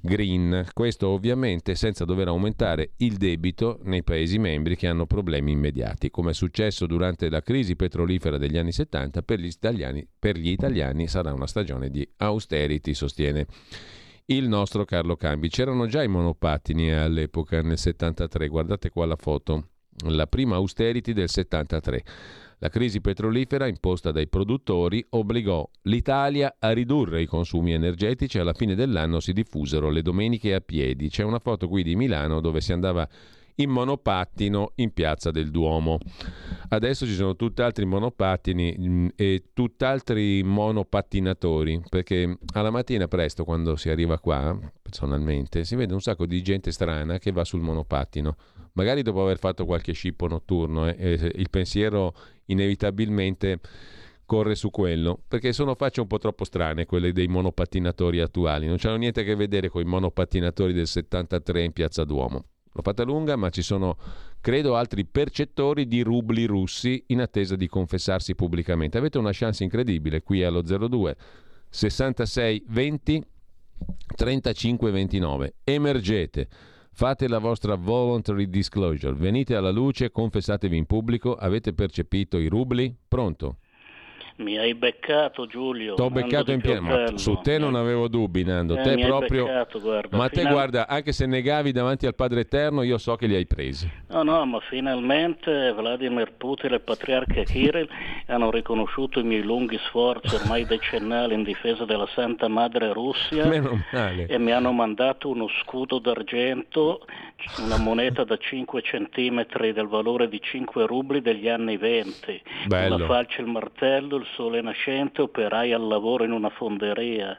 green. Questo ovviamente senza dover aumentare il debito nei Paesi membri che hanno problemi immediati, come è successo durante la crisi petrolifera degli anni 70, per gli italiani, per gli italiani sarà una stagione di austerity, sostiene il nostro Carlo Cambi. C'erano già i monopattini all'epoca, nel 73, guardate qua la foto, la prima austerity del 73. La crisi petrolifera imposta dai produttori obbligò l'Italia a ridurre i consumi energetici e alla fine dell'anno si diffusero le domeniche a piedi. C'è una foto qui di Milano dove si andava in monopattino in piazza del Duomo. Adesso ci sono tutt'altri monopattini mm, e tutt'altri monopattinatori, perché alla mattina presto quando si arriva qua, personalmente, si vede un sacco di gente strana che va sul monopattino. Magari dopo aver fatto qualche scippo notturno, eh, eh, il pensiero inevitabilmente corre su quello, perché sono facce un po' troppo strane quelle dei monopattinatori attuali, non c'hanno niente a che vedere con i monopattinatori del 73 in Piazza Duomo. L'ho fatta lunga, ma ci sono, credo, altri percettori di rubli russi in attesa di confessarsi pubblicamente. Avete una chance incredibile qui allo 02 66 20 35 29. Emergete. Fate la vostra voluntary disclosure, venite alla luce, confessatevi in pubblico, avete percepito i rubli? Pronto? Mi hai beccato Giulio. T'ho beccato in pieno. Su te non avevo dubbi, Nando. Eh, te proprio... Beccato, guarda. Ma te guarda, anche se negavi davanti al Padre Eterno, io so che li hai presi. No, no, ma finalmente Vladimir Putin e il patriarca Kirill hanno riconosciuto i miei lunghi sforzi ormai decennali in difesa della Santa Madre Russia. E mi hanno mandato uno scudo d'argento, una moneta da 5 centimetri del valore di 5 rubli degli anni 20. Bello. Una falce il martello, il sole nascente, operai al lavoro in una fonderia.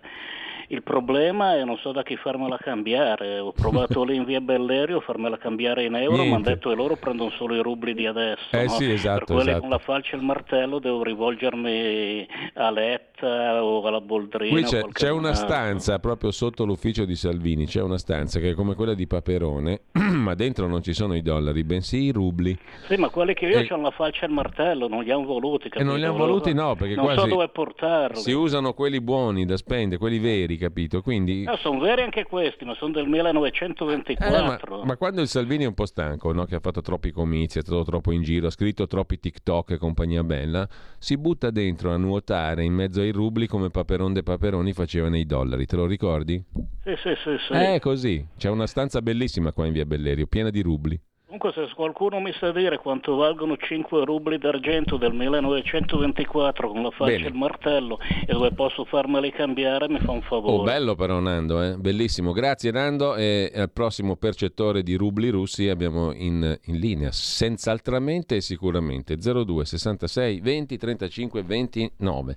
Il problema è non so da chi farmela cambiare. Ho provato lì in via Bellerio a farmela cambiare in euro, ma hanno detto che loro prendono solo i rubli di adesso. Eh no? sì, esatto. Per quelli esatto. con la falce e il martello devo rivolgermi a Letta o alla Boldrina. Qui c'è, c'è una stanza proprio sotto l'ufficio di Salvini, c'è una stanza che è come quella di Paperone, ma dentro non ci sono i dollari, bensì i rubli. Sì, ma quelli che io e... hanno la falce e il martello, non li hanno voluti. Capito? E non li hanno voluti no, perché non quasi so dove portarli. Si usano quelli buoni da spendere, quelli veri, capito? Quindi... No, sono veri anche questi, ma sono del 1924. Eh, ma, ma, quando il Salvini è un po' stanco, no? che ha fatto troppi comizi, è stato troppo in giro, ha scritto troppi TikTok e compagnia bella, si butta dentro a nuotare in mezzo ai rubli come Paperon de Paperoni faceva nei dollari. Te lo ricordi? Sì, sì, sì. sì. È così. C'è una stanza bellissima qua in via Bellerio, piena di rubli. Comunque se qualcuno mi sa dire quanto valgono 5 rubli d'argento del 1924 con la faccia e il martello e dove posso farmeli cambiare mi fa un favore. Oh, bello però Nando, eh? bellissimo. Grazie Nando e al prossimo percettore di rubli russi abbiamo in, in linea, senz'altramente e sicuramente 02 66 20 35 29.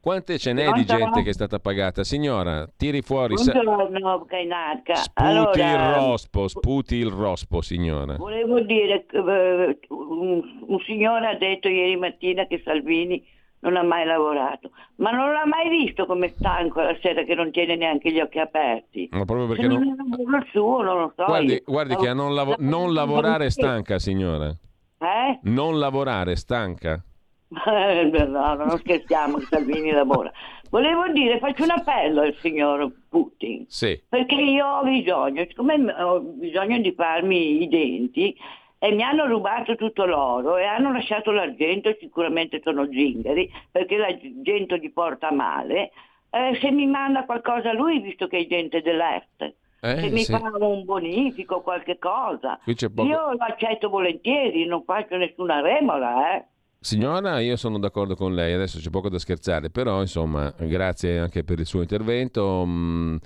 Quante ce n'è di gente che è stata pagata? Signora, tiri fuori... Buongiorno, Cainarca. Sputi allora, il rospo, sputi il rospo, signora. Volevo dire, uh, un, un signore ha detto ieri mattina che Salvini non ha mai lavorato, ma non l'ha mai visto come stanco la sera che non tiene neanche gli occhi aperti. Ma proprio perché Se non... non... il suo, non lo so. Guardi, io. guardi che a non, lavo- non lavorare è stanca, signora. Eh? Non lavorare è stanca. No, non scherziamo, Salvini lavora. Volevo dire, faccio un appello al signor Putin, Sì. perché io ho bisogno, siccome ho bisogno di farmi i denti e mi hanno rubato tutto l'oro e hanno lasciato l'argento, sicuramente sono zingari, perché l'argento gli porta male, eh, se mi manda qualcosa lui, visto che è gente dell'est. Eh, se mi sì. fa un bonifico, qualche cosa, poco- io lo accetto volentieri, non faccio nessuna remola, eh. Signora, io sono d'accordo con lei, adesso c'è poco da scherzare, però insomma, grazie anche per il suo intervento. Mm,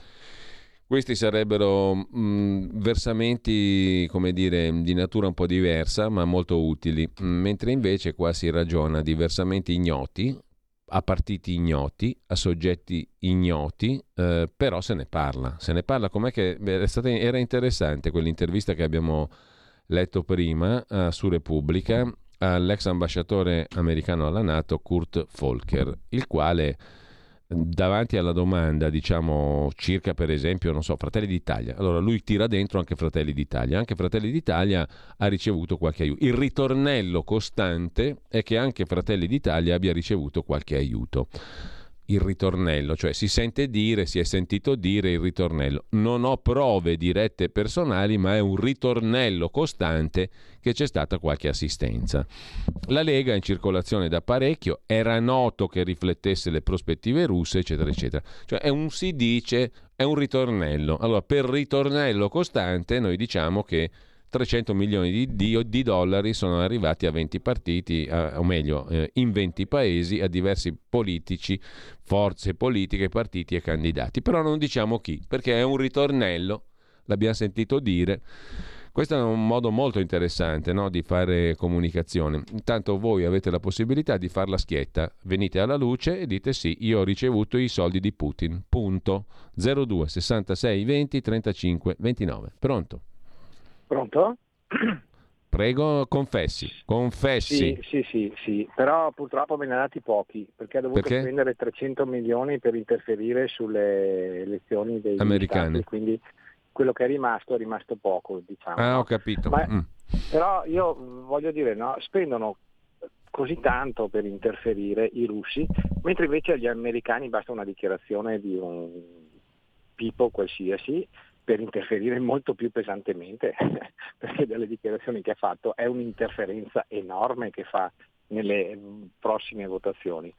questi sarebbero mm, versamenti, come dire, di natura un po' diversa, ma molto utili, Mm, mentre invece qua si ragiona di versamenti ignoti, a partiti ignoti, a soggetti ignoti, eh, però se ne parla. Se ne parla com'è che stata- era interessante quell'intervista che abbiamo letto prima eh, su Repubblica all'ex ambasciatore americano alla Nato Kurt Volker, il quale davanti alla domanda, diciamo, circa per esempio, non so, Fratelli d'Italia. Allora lui tira dentro anche Fratelli d'Italia. Anche Fratelli d'Italia ha ricevuto qualche aiuto. Il ritornello costante è che anche Fratelli d'Italia abbia ricevuto qualche aiuto. Il ritornello, cioè si sente dire, si è sentito dire il ritornello. Non ho prove dirette personali, ma è un ritornello costante che c'è stata qualche assistenza. La Lega è in circolazione da parecchio, era noto che riflettesse le prospettive russe, eccetera, eccetera. Cioè è un si dice, è un ritornello. Allora, per ritornello costante noi diciamo che 300 milioni di, di, di, dollari sono arrivati a 20 partiti, a, o meglio, eh, in 20 paesi, a diversi politici, forze politiche, partiti e candidati. Però non diciamo chi, perché è un ritornello, l'abbiamo sentito dire. Questo è un modo molto interessante no, di fare comunicazione. Intanto voi avete la possibilità di fare la schietta, venite alla luce e dite sì, io ho ricevuto i soldi di Putin. Punto. 02 66 20 35 29. Pronto? Pronto? Prego, confessi, confessi. Sì, sì, sì, sì, però purtroppo me ne ha dati pochi, perché ha dovuto Perché? spendere 300 milioni per interferire sulle elezioni dei Americane. Stati, quindi quello che è rimasto è rimasto poco, diciamo. Ah, ho capito. Ma- Mm. Però io mh, voglio dire, no, spendono così tanto per interferire i russi, mentre invece agli americani basta una dichiarazione di un tipo qualsiasi per interferire molto più pesantemente, perché dalle dichiarazioni che ha fatto è un'interferenza enorme che fa nelle mh, prossime votazioni.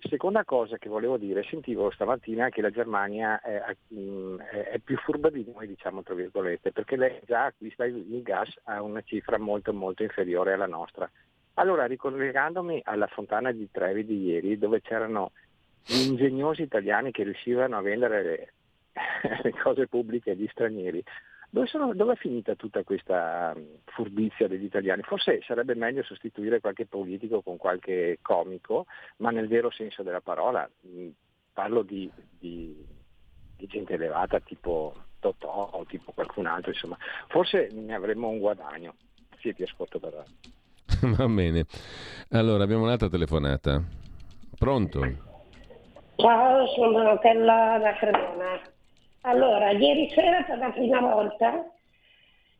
Seconda cosa che volevo dire, sentivo stamattina che la Germania è, mh, è- più furba di noi, diciamo tra virgolette, perché lei già acquista il gas a una cifra molto molto inferiore alla nostra. Allora, ricollegandomi alla fontana di Trevi di ieri, dove c'erano gli ingegnosi italiani che riuscivano a vendere le, cose pubbliche agli stranieri, dove, sono- dove è finita tutta questa mh, furbizia degli italiani? Forse sarebbe meglio sostituire qualche politico con qualche comico, ma nel vero senso della parola. Mh, Parlo di, di- di gente elevata tipo Totò o tipo qualcun altro, insomma. Forse ne avremmo un guadagno. Sì, ti ascolto per Va bene. Allora, abbiamo un'altra telefonata. Pronto? Ciao, sono Donatella da Cremona. Allora, ieri sera per la prima volta,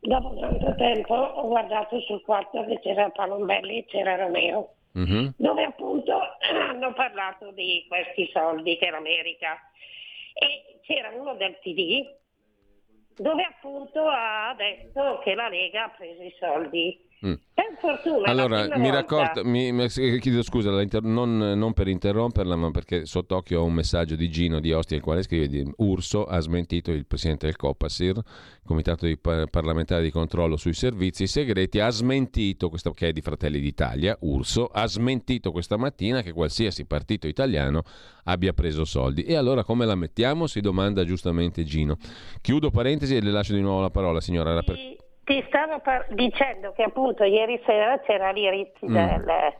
dopo tanto tempo, ho guardato sul quarto che c'era Palombelli e c'era Romeo, Mhm. dove appunto hanno parlato di questi soldi che l'America. E c'era uno del PD dove appunto ha detto che la Lega ha preso i soldi. Mm. Fortuna Allora, mi raccordo, mi, mi- eh, chiedo scusa, non, non per interromperla, ma perché sott'occhio ho un messaggio di Gino di Ostia, il quale scrive di Urso ha smentito il presidente del Copasir, comitato di par- parlamentare di controllo sui servizi segreti, ha smentito, questo, che è di Fratelli d'Italia, Urso, ha smentito questa mattina che qualsiasi partito italiano abbia preso soldi. E allora come la mettiamo? Si domanda giustamente Gino. Chiudo parentesi e le lascio di nuovo la parola, signora. Era per- Ti, stavo par- dicendo che appunto ieri sera c'era lì Ricci, Mm. del,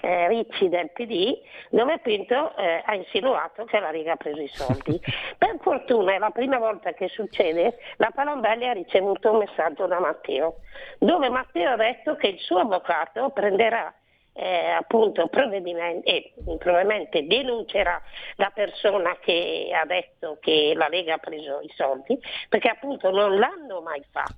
eh, Ricci del PD dove appunto eh, ha insinuato che la Lega ha preso i soldi. per fortuna è la prima volta che succede, la Palombelli ha ricevuto un messaggio da Matteo, dove Matteo ha detto che il suo avvocato prenderà eh, appunto provvedimenti- e probabilmente denuncerà la persona che ha detto che la Lega ha preso i soldi perché appunto non l'hanno mai fatto.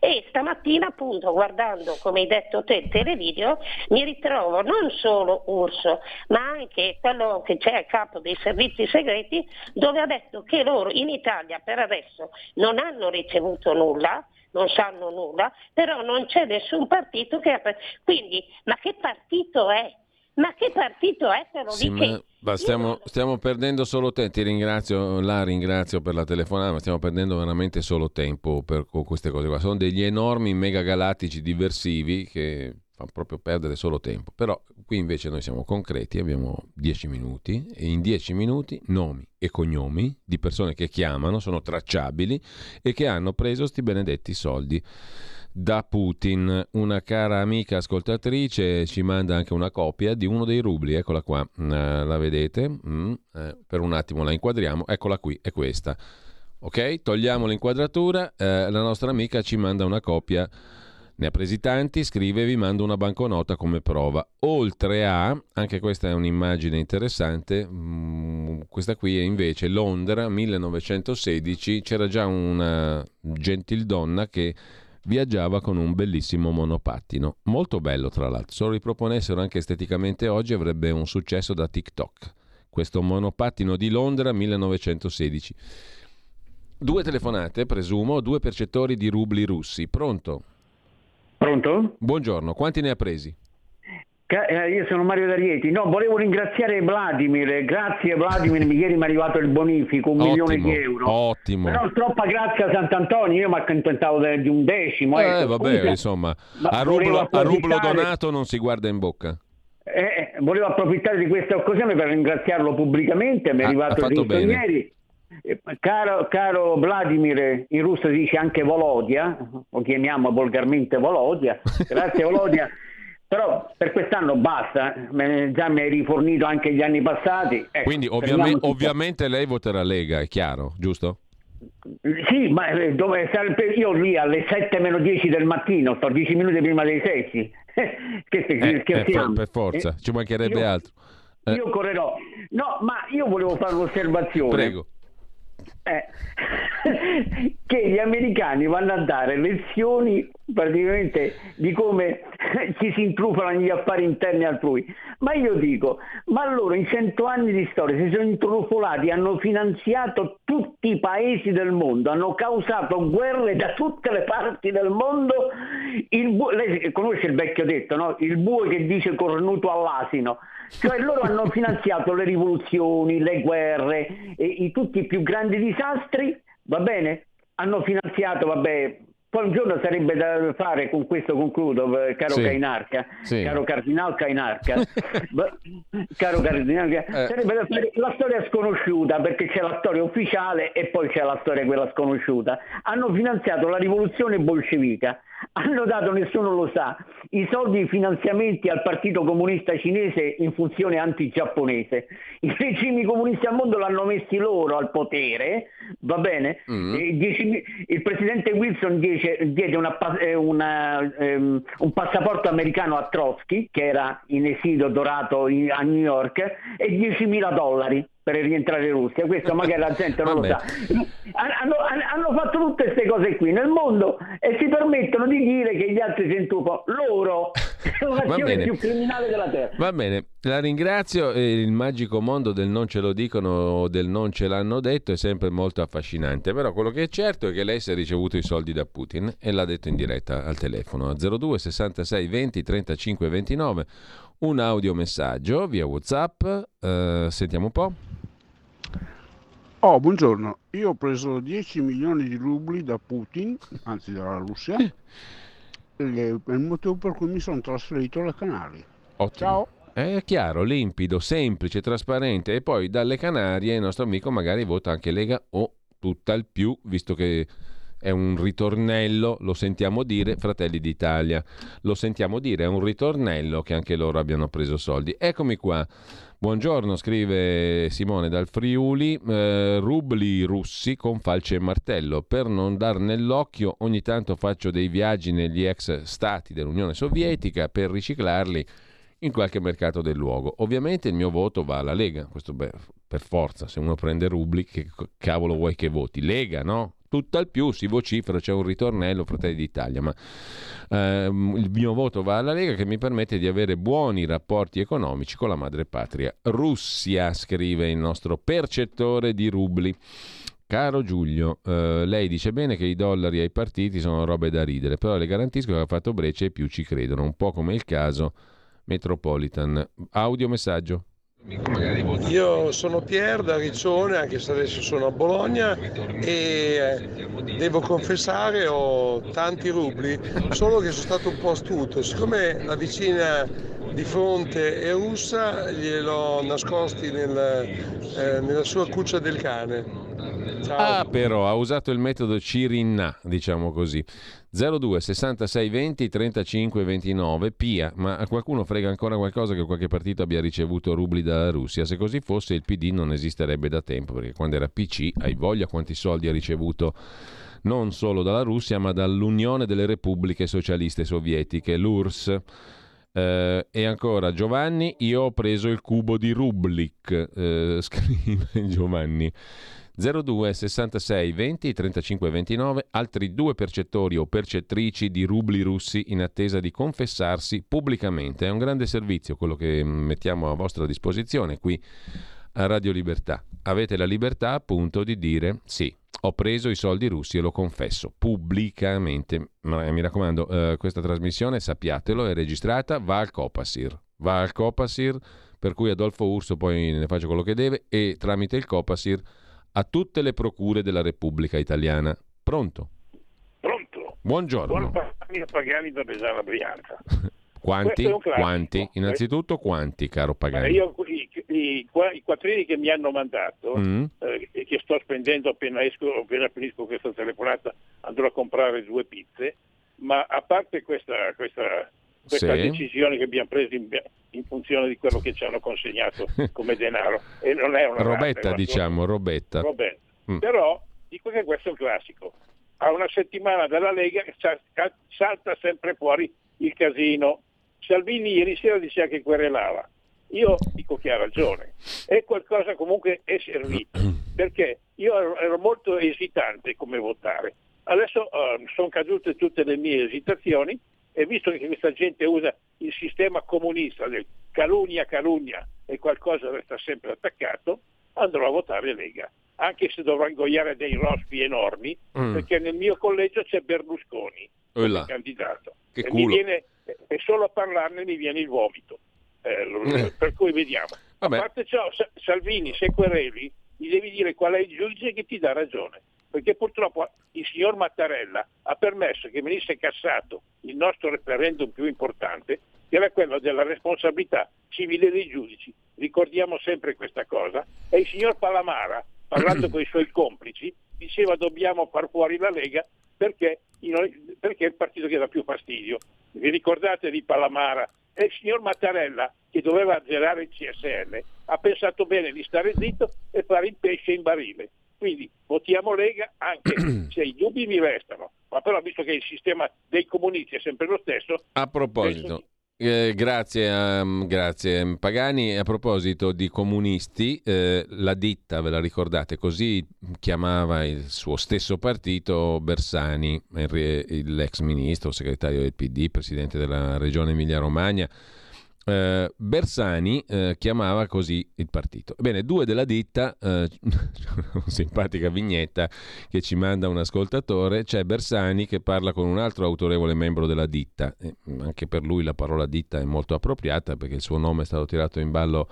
E stamattina appunto guardando come hai detto te il televideo mi ritrovo non solo Urso ma anche quello che c'è a capo dei servizi segreti dove ha detto che loro in Italia per adesso non hanno ricevuto nulla non sanno nulla, però non c'è nessun partito che ha... Quindi, ma che partito è? Ma che partito è quello Sì, ma- ma stiamo, stiamo perdendo solo tempo. Ti ringrazio, la ringrazio per la telefonata, ma stiamo perdendo veramente solo tempo per, con queste cose qua. Sono degli enormi megagalattici diversivi che fanno proprio perdere solo tempo. Però qui invece noi siamo concreti, abbiamo 10 minuti e in 10 minuti nomi e cognomi di persone che chiamano, sono tracciabili e che hanno preso sti benedetti soldi da Putin. Una cara amica ascoltatrice ci manda anche una copia di uno dei rubli, eccola qua, Mm, la vedete? Mm, eh, per un attimo la inquadriamo, eccola qui, è questa. Ok, togliamo l'inquadratura, eh, la nostra amica ci manda una copia, ne ha presi tanti, scrive vi mando una banconota come prova. Oltre a, anche questa è un'immagine interessante, mm, questa qui è invece Londra 1916, c'era già una gentildonna che viaggiava con un bellissimo monopattino, molto bello tra l'altro, se lo riproponessero anche esteticamente oggi avrebbe un successo da TikTok. questo monopattino di Londra 1916. Due telefonate, presumo, due percettori di rubli russi. Pronto? Pronto? Buongiorno, quanti ne ha presi? Eh, io sono Mario D'Arieti. No, volevo ringraziare Vladimir. Grazie Vladimir, ieri mi è arrivato il bonifico, un ottimo, milione di euro. Ottimo. Però troppa grazia a Sant'Antonio, io mi accontentavo di un decimo. Eh, ecco. vabbè, Comunque, insomma, ma a rublo, a rublo donato non si guarda in bocca. Eh, volevo approfittare di questa occasione per ringraziarlo pubblicamente, mi è Ah, arrivato ha fatto giusto bene. ieri. Eh, Caro, caro Vladimir, in russo si dice anche Volodia, lo chiamiamo volgarmente Volodia, grazie Volodia, però per quest'anno basta, me- già mi hai rifornito anche gli anni passati. Ecco, Quindi ovviame- fermiamoci qua. ovviamente lei voterà Lega, è chiaro, giusto? Sì, ma eh, dove io lì alle 7 meno 10 del mattino, sto 10 minuti prima dei 16. che Eh, per, scherziamo. per forza, Eh, ci mancherebbe io- altro. Eh, Io correrò. No, ma io volevo fare un'osservazione. prego. Eh, che gli americani vanno a dare lezioni praticamente di come ci si intrufano gli affari interni altrui. Ma io dico, ma loro in cento anni di storia si sono intrufolati, hanno finanziato tutti i paesi del mondo, hanno causato guerre da tutte le parti del mondo. Il bu- lei conosce il vecchio detto, no? Il bue che dice cornuto all'asino. Cioè loro hanno finanziato le rivoluzioni, le guerre, e, i- tutti i più grandi disastri, va bene? Hanno finanziato, vabbè, poi un giorno sarebbe da fare, con questo concludo, eh, caro Sì. Cainarca, Sì. caro Cardinal Cainarca, caro Cardinal, Eh. sarebbe da fare la storia sconosciuta, perché c'è la storia ufficiale e poi c'è la storia quella sconosciuta. Hanno finanziato la rivoluzione bolscevica, hanno dato, nessuno lo sa, i soldi, i finanziamenti al Partito Comunista Cinese in funzione anti-giapponese. I regimi comunisti al mondo l'hanno messi loro al potere, va bene? Mm. E dieci- il presidente Wilson dice- diede una eh, una, ehm, un passaporto americano a Trotsky, che era in esilio dorato in- a New York, e 10.000 dollari per rientrare in Russia. Questo magari la gente non lo sa. Hanno, hanno- fatto tutte queste cose qui nel mondo e si permettono di dire che gli altri si intufano. Loro è l'azione bene. più criminale della terra. Va bene, la ringrazio. Il magico mondo del non ce lo dicono o del non ce l'hanno detto è sempre molto affascinante. Però quello che è certo è che lei si è ricevuto i soldi da Putin e l'ha detto in diretta al telefono a 02 66 20 35 29. Un audiomessaggio via WhatsApp. eh, sentiamo un po'. Oh, buongiorno. Io ho preso 10 milioni di rubli da Putin, anzi dalla Russia, Eh. il motivo per cui mi sono trasferito alle Canarie. Ottimo. Ciao. È chiaro, limpido, semplice, trasparente e poi dalle Canarie il nostro amico magari vota anche Lega o tutt'al più, visto che è un ritornello, lo sentiamo dire, Fratelli d'Italia, lo sentiamo dire, è un ritornello che anche loro abbiano preso soldi. Eccomi qua. Buongiorno, scrive Simone dal Friuli, eh, rubli russi con falce e martello. Per non dar nell'occhio ogni tanto faccio dei viaggi negli ex stati dell'Unione Sovietica per riciclarli in qualche mercato del luogo. Ovviamente il mio voto va alla Lega, questo beh, per forza, se uno prende rubli che cavolo vuoi che voti? Lega, no? Tutt'al più si vocifera, c'è un ritornello Fratelli d'Italia, ma ehm, il mio voto va alla Lega che mi permette di avere buoni rapporti economici con la madrepatria. Russia, scrive il nostro percettore di rubli. Caro Giulio, eh, lei dice bene che i dollari ai partiti sono robe da ridere, però le garantisco che ha fatto breccia e più ci credono, un po' come il caso Metropolitan. Audio messaggio. Io sono Pier da Riccione, anche se adesso sono a Bologna e eh, devo confessare ho tanti rubli, solo che sono stato un po' astuto. Siccome la vicina di fronte è russa, gliel'ho nascosti nel, eh, nella sua cuccia del cane. Ciao. Ah, però ha usato il metodo Cirinna, diciamo così. 02 66 20 35 29 Pia, ma a qualcuno frega ancora qualcosa che qualche partito abbia ricevuto rubli dalla Russia? Se così fosse il PD non esisterebbe da tempo, perché quando era PC hai voglia quanti soldi ha ricevuto non solo dalla Russia, ma dall'Unione delle Repubbliche Socialiste Sovietiche, l'URSS. Eh, e ancora Giovanni, io ho preso il cubo di Rublik, eh, scrive Giovanni. 02 66 20 35 29 altri due percettori o percettrici di rubli russi in attesa di confessarsi pubblicamente. È un grande servizio quello che mettiamo a vostra disposizione qui a Radio Libertà. Avete la libertà appunto di dire sì, ho preso i soldi russi e lo confesso pubblicamente. Ma mi raccomando, eh, questa trasmissione, sappiatelo, è registrata, va al Copasir. Va al Copasir, per cui Adolfo Urso poi ne faccia quello che deve e tramite il Copasir a tutte le procure della Repubblica Italiana. Pronto? Pronto? Buongiorno. Buon Pagani da Besana Brianza. Quanti? Quanti? Innanzitutto quanti, caro Pagani? io i, i, i quattrini che mi hanno mandato Mm. eh, che sto spendendo appena, esco, appena finisco questa telefonata andrò a comprare due pizze ma a parte questa, questa, questa Sì. decisione che abbiamo preso in, in funzione di quello che ci hanno consegnato come denaro e non è una Robetta, rata, diciamo, Robetta. Robetta. Mm. Però dico che questo è un classico. A una settimana dalla Lega salta sempre fuori il casino. Salvini ieri sera diceva che querelava. Io dico che ha ragione. E qualcosa comunque è servito. Perché io ero, molto esitante come votare. Adesso eh, sono cadute tutte le mie esitazioni e visto che questa gente usa il sistema comunista del calunnia, calunnia e qualcosa resta sempre attaccato, andrò a votare Lega, anche se dovrò ingoiare dei rospi enormi, Mm. perché nel mio collegio c'è Berlusconi Ulla. come candidato. Che e, viene, e solo a parlarne mi viene il vomito. Eh, Eh. per cui vediamo. Vabbè. A parte ciò, Sa- Salvini, se quereli, gli devi dire qual è il giudice che ti dà ragione. Perché purtroppo il signor Mattarella ha permesso che venisse cassato il nostro referendum più importante, che era quello della responsabilità civile dei giudici. Ricordiamo sempre questa cosa. E il signor Palamara, parlando con i suoi complici, diceva dobbiamo far fuori la Lega perché, perché è il partito che dà più fastidio. Vi ricordate di Palamara? E il signor Mattarella, che doveva azzerare il CSL, ha pensato bene di stare zitto e fare il pesce in barile. Quindi votiamo Lega anche se i dubbi mi restano, ma però visto che il sistema dei comunisti è sempre lo stesso, A proposito, eh, grazie, a, grazie Pagani. A proposito di comunisti, eh, la ditta, ve la ricordate, così chiamava il suo stesso partito Bersani, l'ex ministro, segretario del PD, presidente della regione Emilia-Romagna. Eh, Bersani eh, chiamava così il partito. Bene, due della ditta, eh, una simpatica vignetta che ci manda un ascoltatore, c'è Bersani che parla con un altro autorevole membro della ditta, E, mm, anche per lui la parola ditta è molto appropriata perché il suo nome è stato tirato in ballo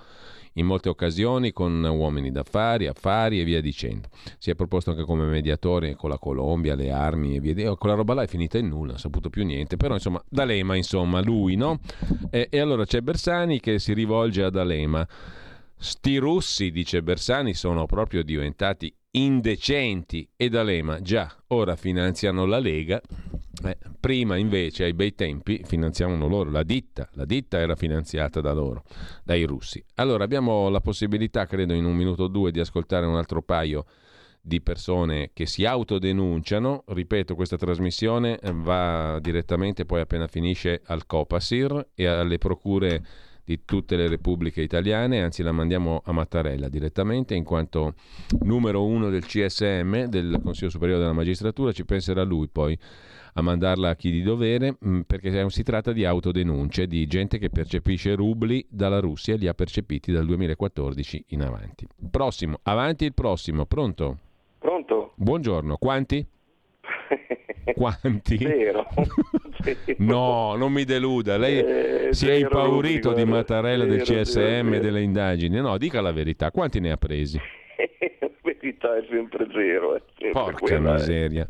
in molte occasioni con uomini d'affari, affari e via dicendo. Si è proposto anche come mediatore con la Colombia, le armi e via dicendo. Quella roba là è finita in nulla, non ha saputo più niente, però insomma D'Alema, insomma, lui, no? E, e allora c'è Bersani che si rivolge ad D'Alema. Sti russi, dice Bersani, sono proprio diventati indecenti e D'Alema già ora finanziano la Lega, eh, prima invece ai bei tempi finanziavano loro, la ditta, la ditta era finanziata da loro, dai russi. Allora abbiamo la possibilità, credo in un minuto o due, di ascoltare un altro paio di persone che si autodenunciano. Ripeto, questa trasmissione eh, va direttamente poi appena finisce al Copasir e alle procure di tutte le repubbliche italiane, anzi la mandiamo a Mattarella direttamente in quanto numero uno del CSM, del Consiglio Superiore della Magistratura, ci penserà lui poi a mandarla a chi di dovere, mh, perché si tratta di autodenunce di gente che percepisce rubli dalla Russia e li ha percepiti dal 2014 in avanti. Prossimo, avanti il prossimo, pronto? Buongiorno, quanti? Quanti? Zero. No, non mi deluda. Lei Eh, si è impaurito di. Mattarella del Zero, CSM zero, e delle indagini. No, dica la verità. Quanti ne ha presi? La verità è sempre zero. È sempre Porca quella, eh. miseria.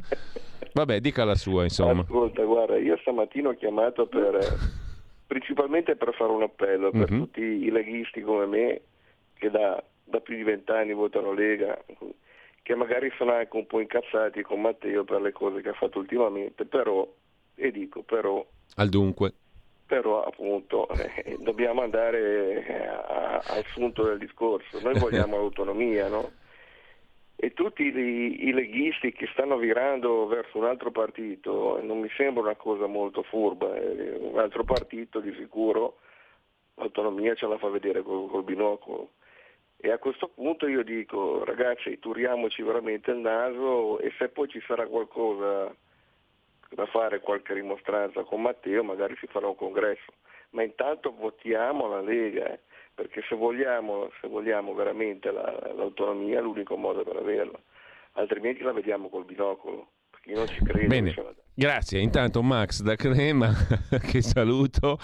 Vabbè, dica la sua, insomma. Ascolta, guarda, io stamattina ho chiamato per, eh, principalmente per fare un appello per Mhm. tutti i leghisti come me che da, da più di vent'anni votano Lega, che magari sono anche un po' incazzati con Matteo per le cose che ha fatto ultimamente, però, e dico però, Al dunque. però appunto eh, dobbiamo andare eh, a- al punto del discorso. Noi vogliamo l'autonomia, no? E tutti i, i leghisti che stanno virando verso un altro partito eh, non mi sembra una cosa molto furba. eh, Un altro partito di sicuro l'autonomia ce la fa vedere col, col binocolo. E a questo punto io dico, ragazzi, turiamoci veramente il naso e se poi ci sarà qualcosa da fare, qualche rimostranza con Matteo, magari si farà un congresso. Ma intanto votiamo la Lega, eh. perché se vogliamo, se vogliamo veramente la, l'autonomia l'unico modo per averla, altrimenti la vediamo col binocolo, perché io non ci credo. Bene. Grazie, intanto Max da Crema, che saluto,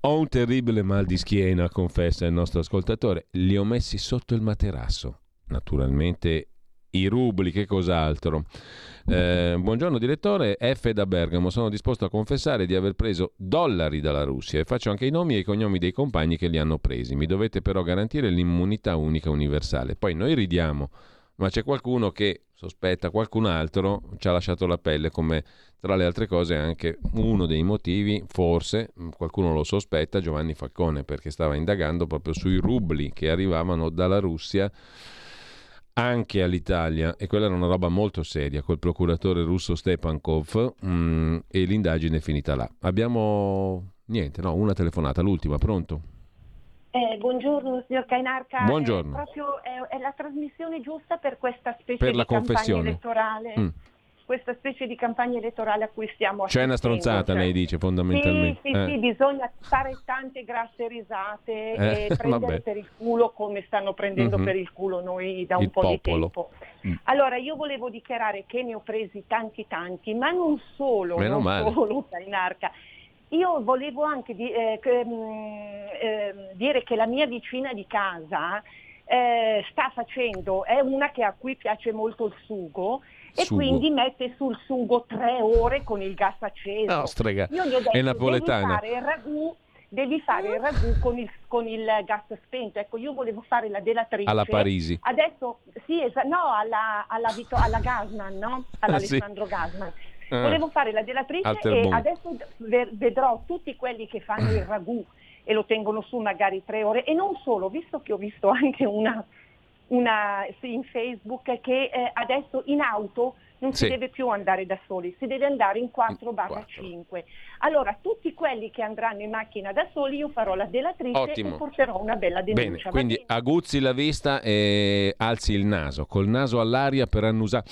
ho un terribile mal di schiena, confessa il nostro ascoltatore, li ho messi sotto il materasso, naturalmente i rubli, che cos'altro. Eh, buongiorno direttore, F da Bergamo, sono disposto a confessare di aver preso dollari dalla Russia e faccio anche i nomi e i cognomi dei compagni che li hanno presi. Mi dovete però garantire l'immunità unica universale. Poi noi ridiamo, ma c'è qualcuno che sospetta qualcun altro, ci ha lasciato la pelle come tra le altre cose anche uno dei motivi, forse qualcuno lo sospetta, Giovanni Falcone, perché stava indagando proprio sui rubli che arrivavano dalla Russia anche all'Italia e quella era una roba molto seria col procuratore russo Stepankov mh, mm, e l'indagine è finita là. Abbiamo niente, no, una telefonata, l'ultima, pronto? Eh, buongiorno signor Cainarca, buongiorno. È, proprio, è, è, la trasmissione giusta per questa specie per di la campagna elettorale? Mm questa specie di campagna elettorale a cui stiamo C'è una stronzata, cioè. lei dice, fondamentalmente. Sì, sì, eh. sì, bisogna fare tante grasse risate Eh, e prendere vabbè. per il culo come stanno prendendo Mhm. per il culo noi da un Il po' di popolo. tempo. Mm. Allora, io volevo dichiarare che ne ho presi tanti tanti, ma non solo, Meno non male. solo in arca. Io volevo anche di- eh, ehm, dire che la mia vicina di casa eh, sta facendo, è una che a cui piace molto il sugo e Sugo. quindi mette sul sugo tre ore con il gas acceso. No, strega, Io gli ho detto, è napoletana. Devi fare il ragù, devi fare il ragù con il, con il gas spento. Ecco, io volevo fare la delatrice. Alla Parisi. Adesso, sì, esa- no, alla, alla, Vito- alla Gasman, no? All'Alessandro Gasman. Ah. Volevo fare la delatrice Al e adesso ve- vedrò tutti quelli che fanno il ragù e lo tengono su magari tre ore e non solo, visto che ho visto anche una, una sì, in Facebook che eh, adesso in auto non si Sì. deve più andare da soli, si deve andare in 4-5. Allora, tutti quelli che andranno in macchina da soli, io farò la delatrice Ottimo. e porterò una bella Bene, denuncia. va quindi aguzzi la vista e alzi il naso, col naso all'aria per annusare.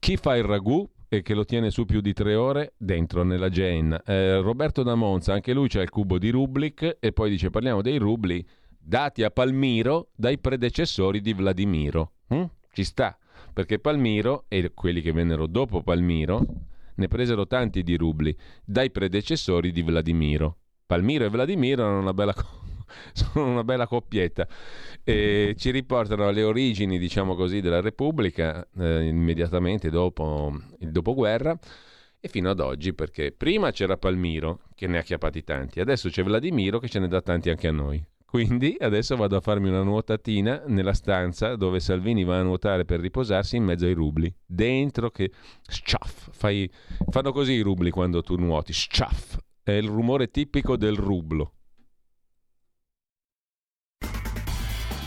Chi fa il ragù e che lo tiene su più di tre ore dentro nella Jane? Eh, Roberto da Monza, anche lui c'ha il cubo di Rublik e poi dice parliamo dei rubli dati a Palmiro dai predecessori di Vladimiro. Mm? Ci sta, perché Palmiro e quelli che vennero dopo Palmiro ne presero tanti di rubli dai predecessori di Vladimiro. Palmiro e Vladimiro erano una bella, co- sono una bella coppietta. E ci riportano alle origini, diciamo così, della Repubblica, eh, immediatamente dopo il dopoguerra. E fino ad oggi, perché prima c'era Palmiro che ne ha chiappati tanti, adesso c'è Vladimiro che ce ne dà tanti anche a noi. Quindi adesso vado a farmi una nuotatina nella stanza dove Salvini va a nuotare per riposarsi in mezzo ai rubli. Dentro che sciaff, fai... fanno così i rubli quando tu nuoti, sciaff, è il rumore tipico del rublo.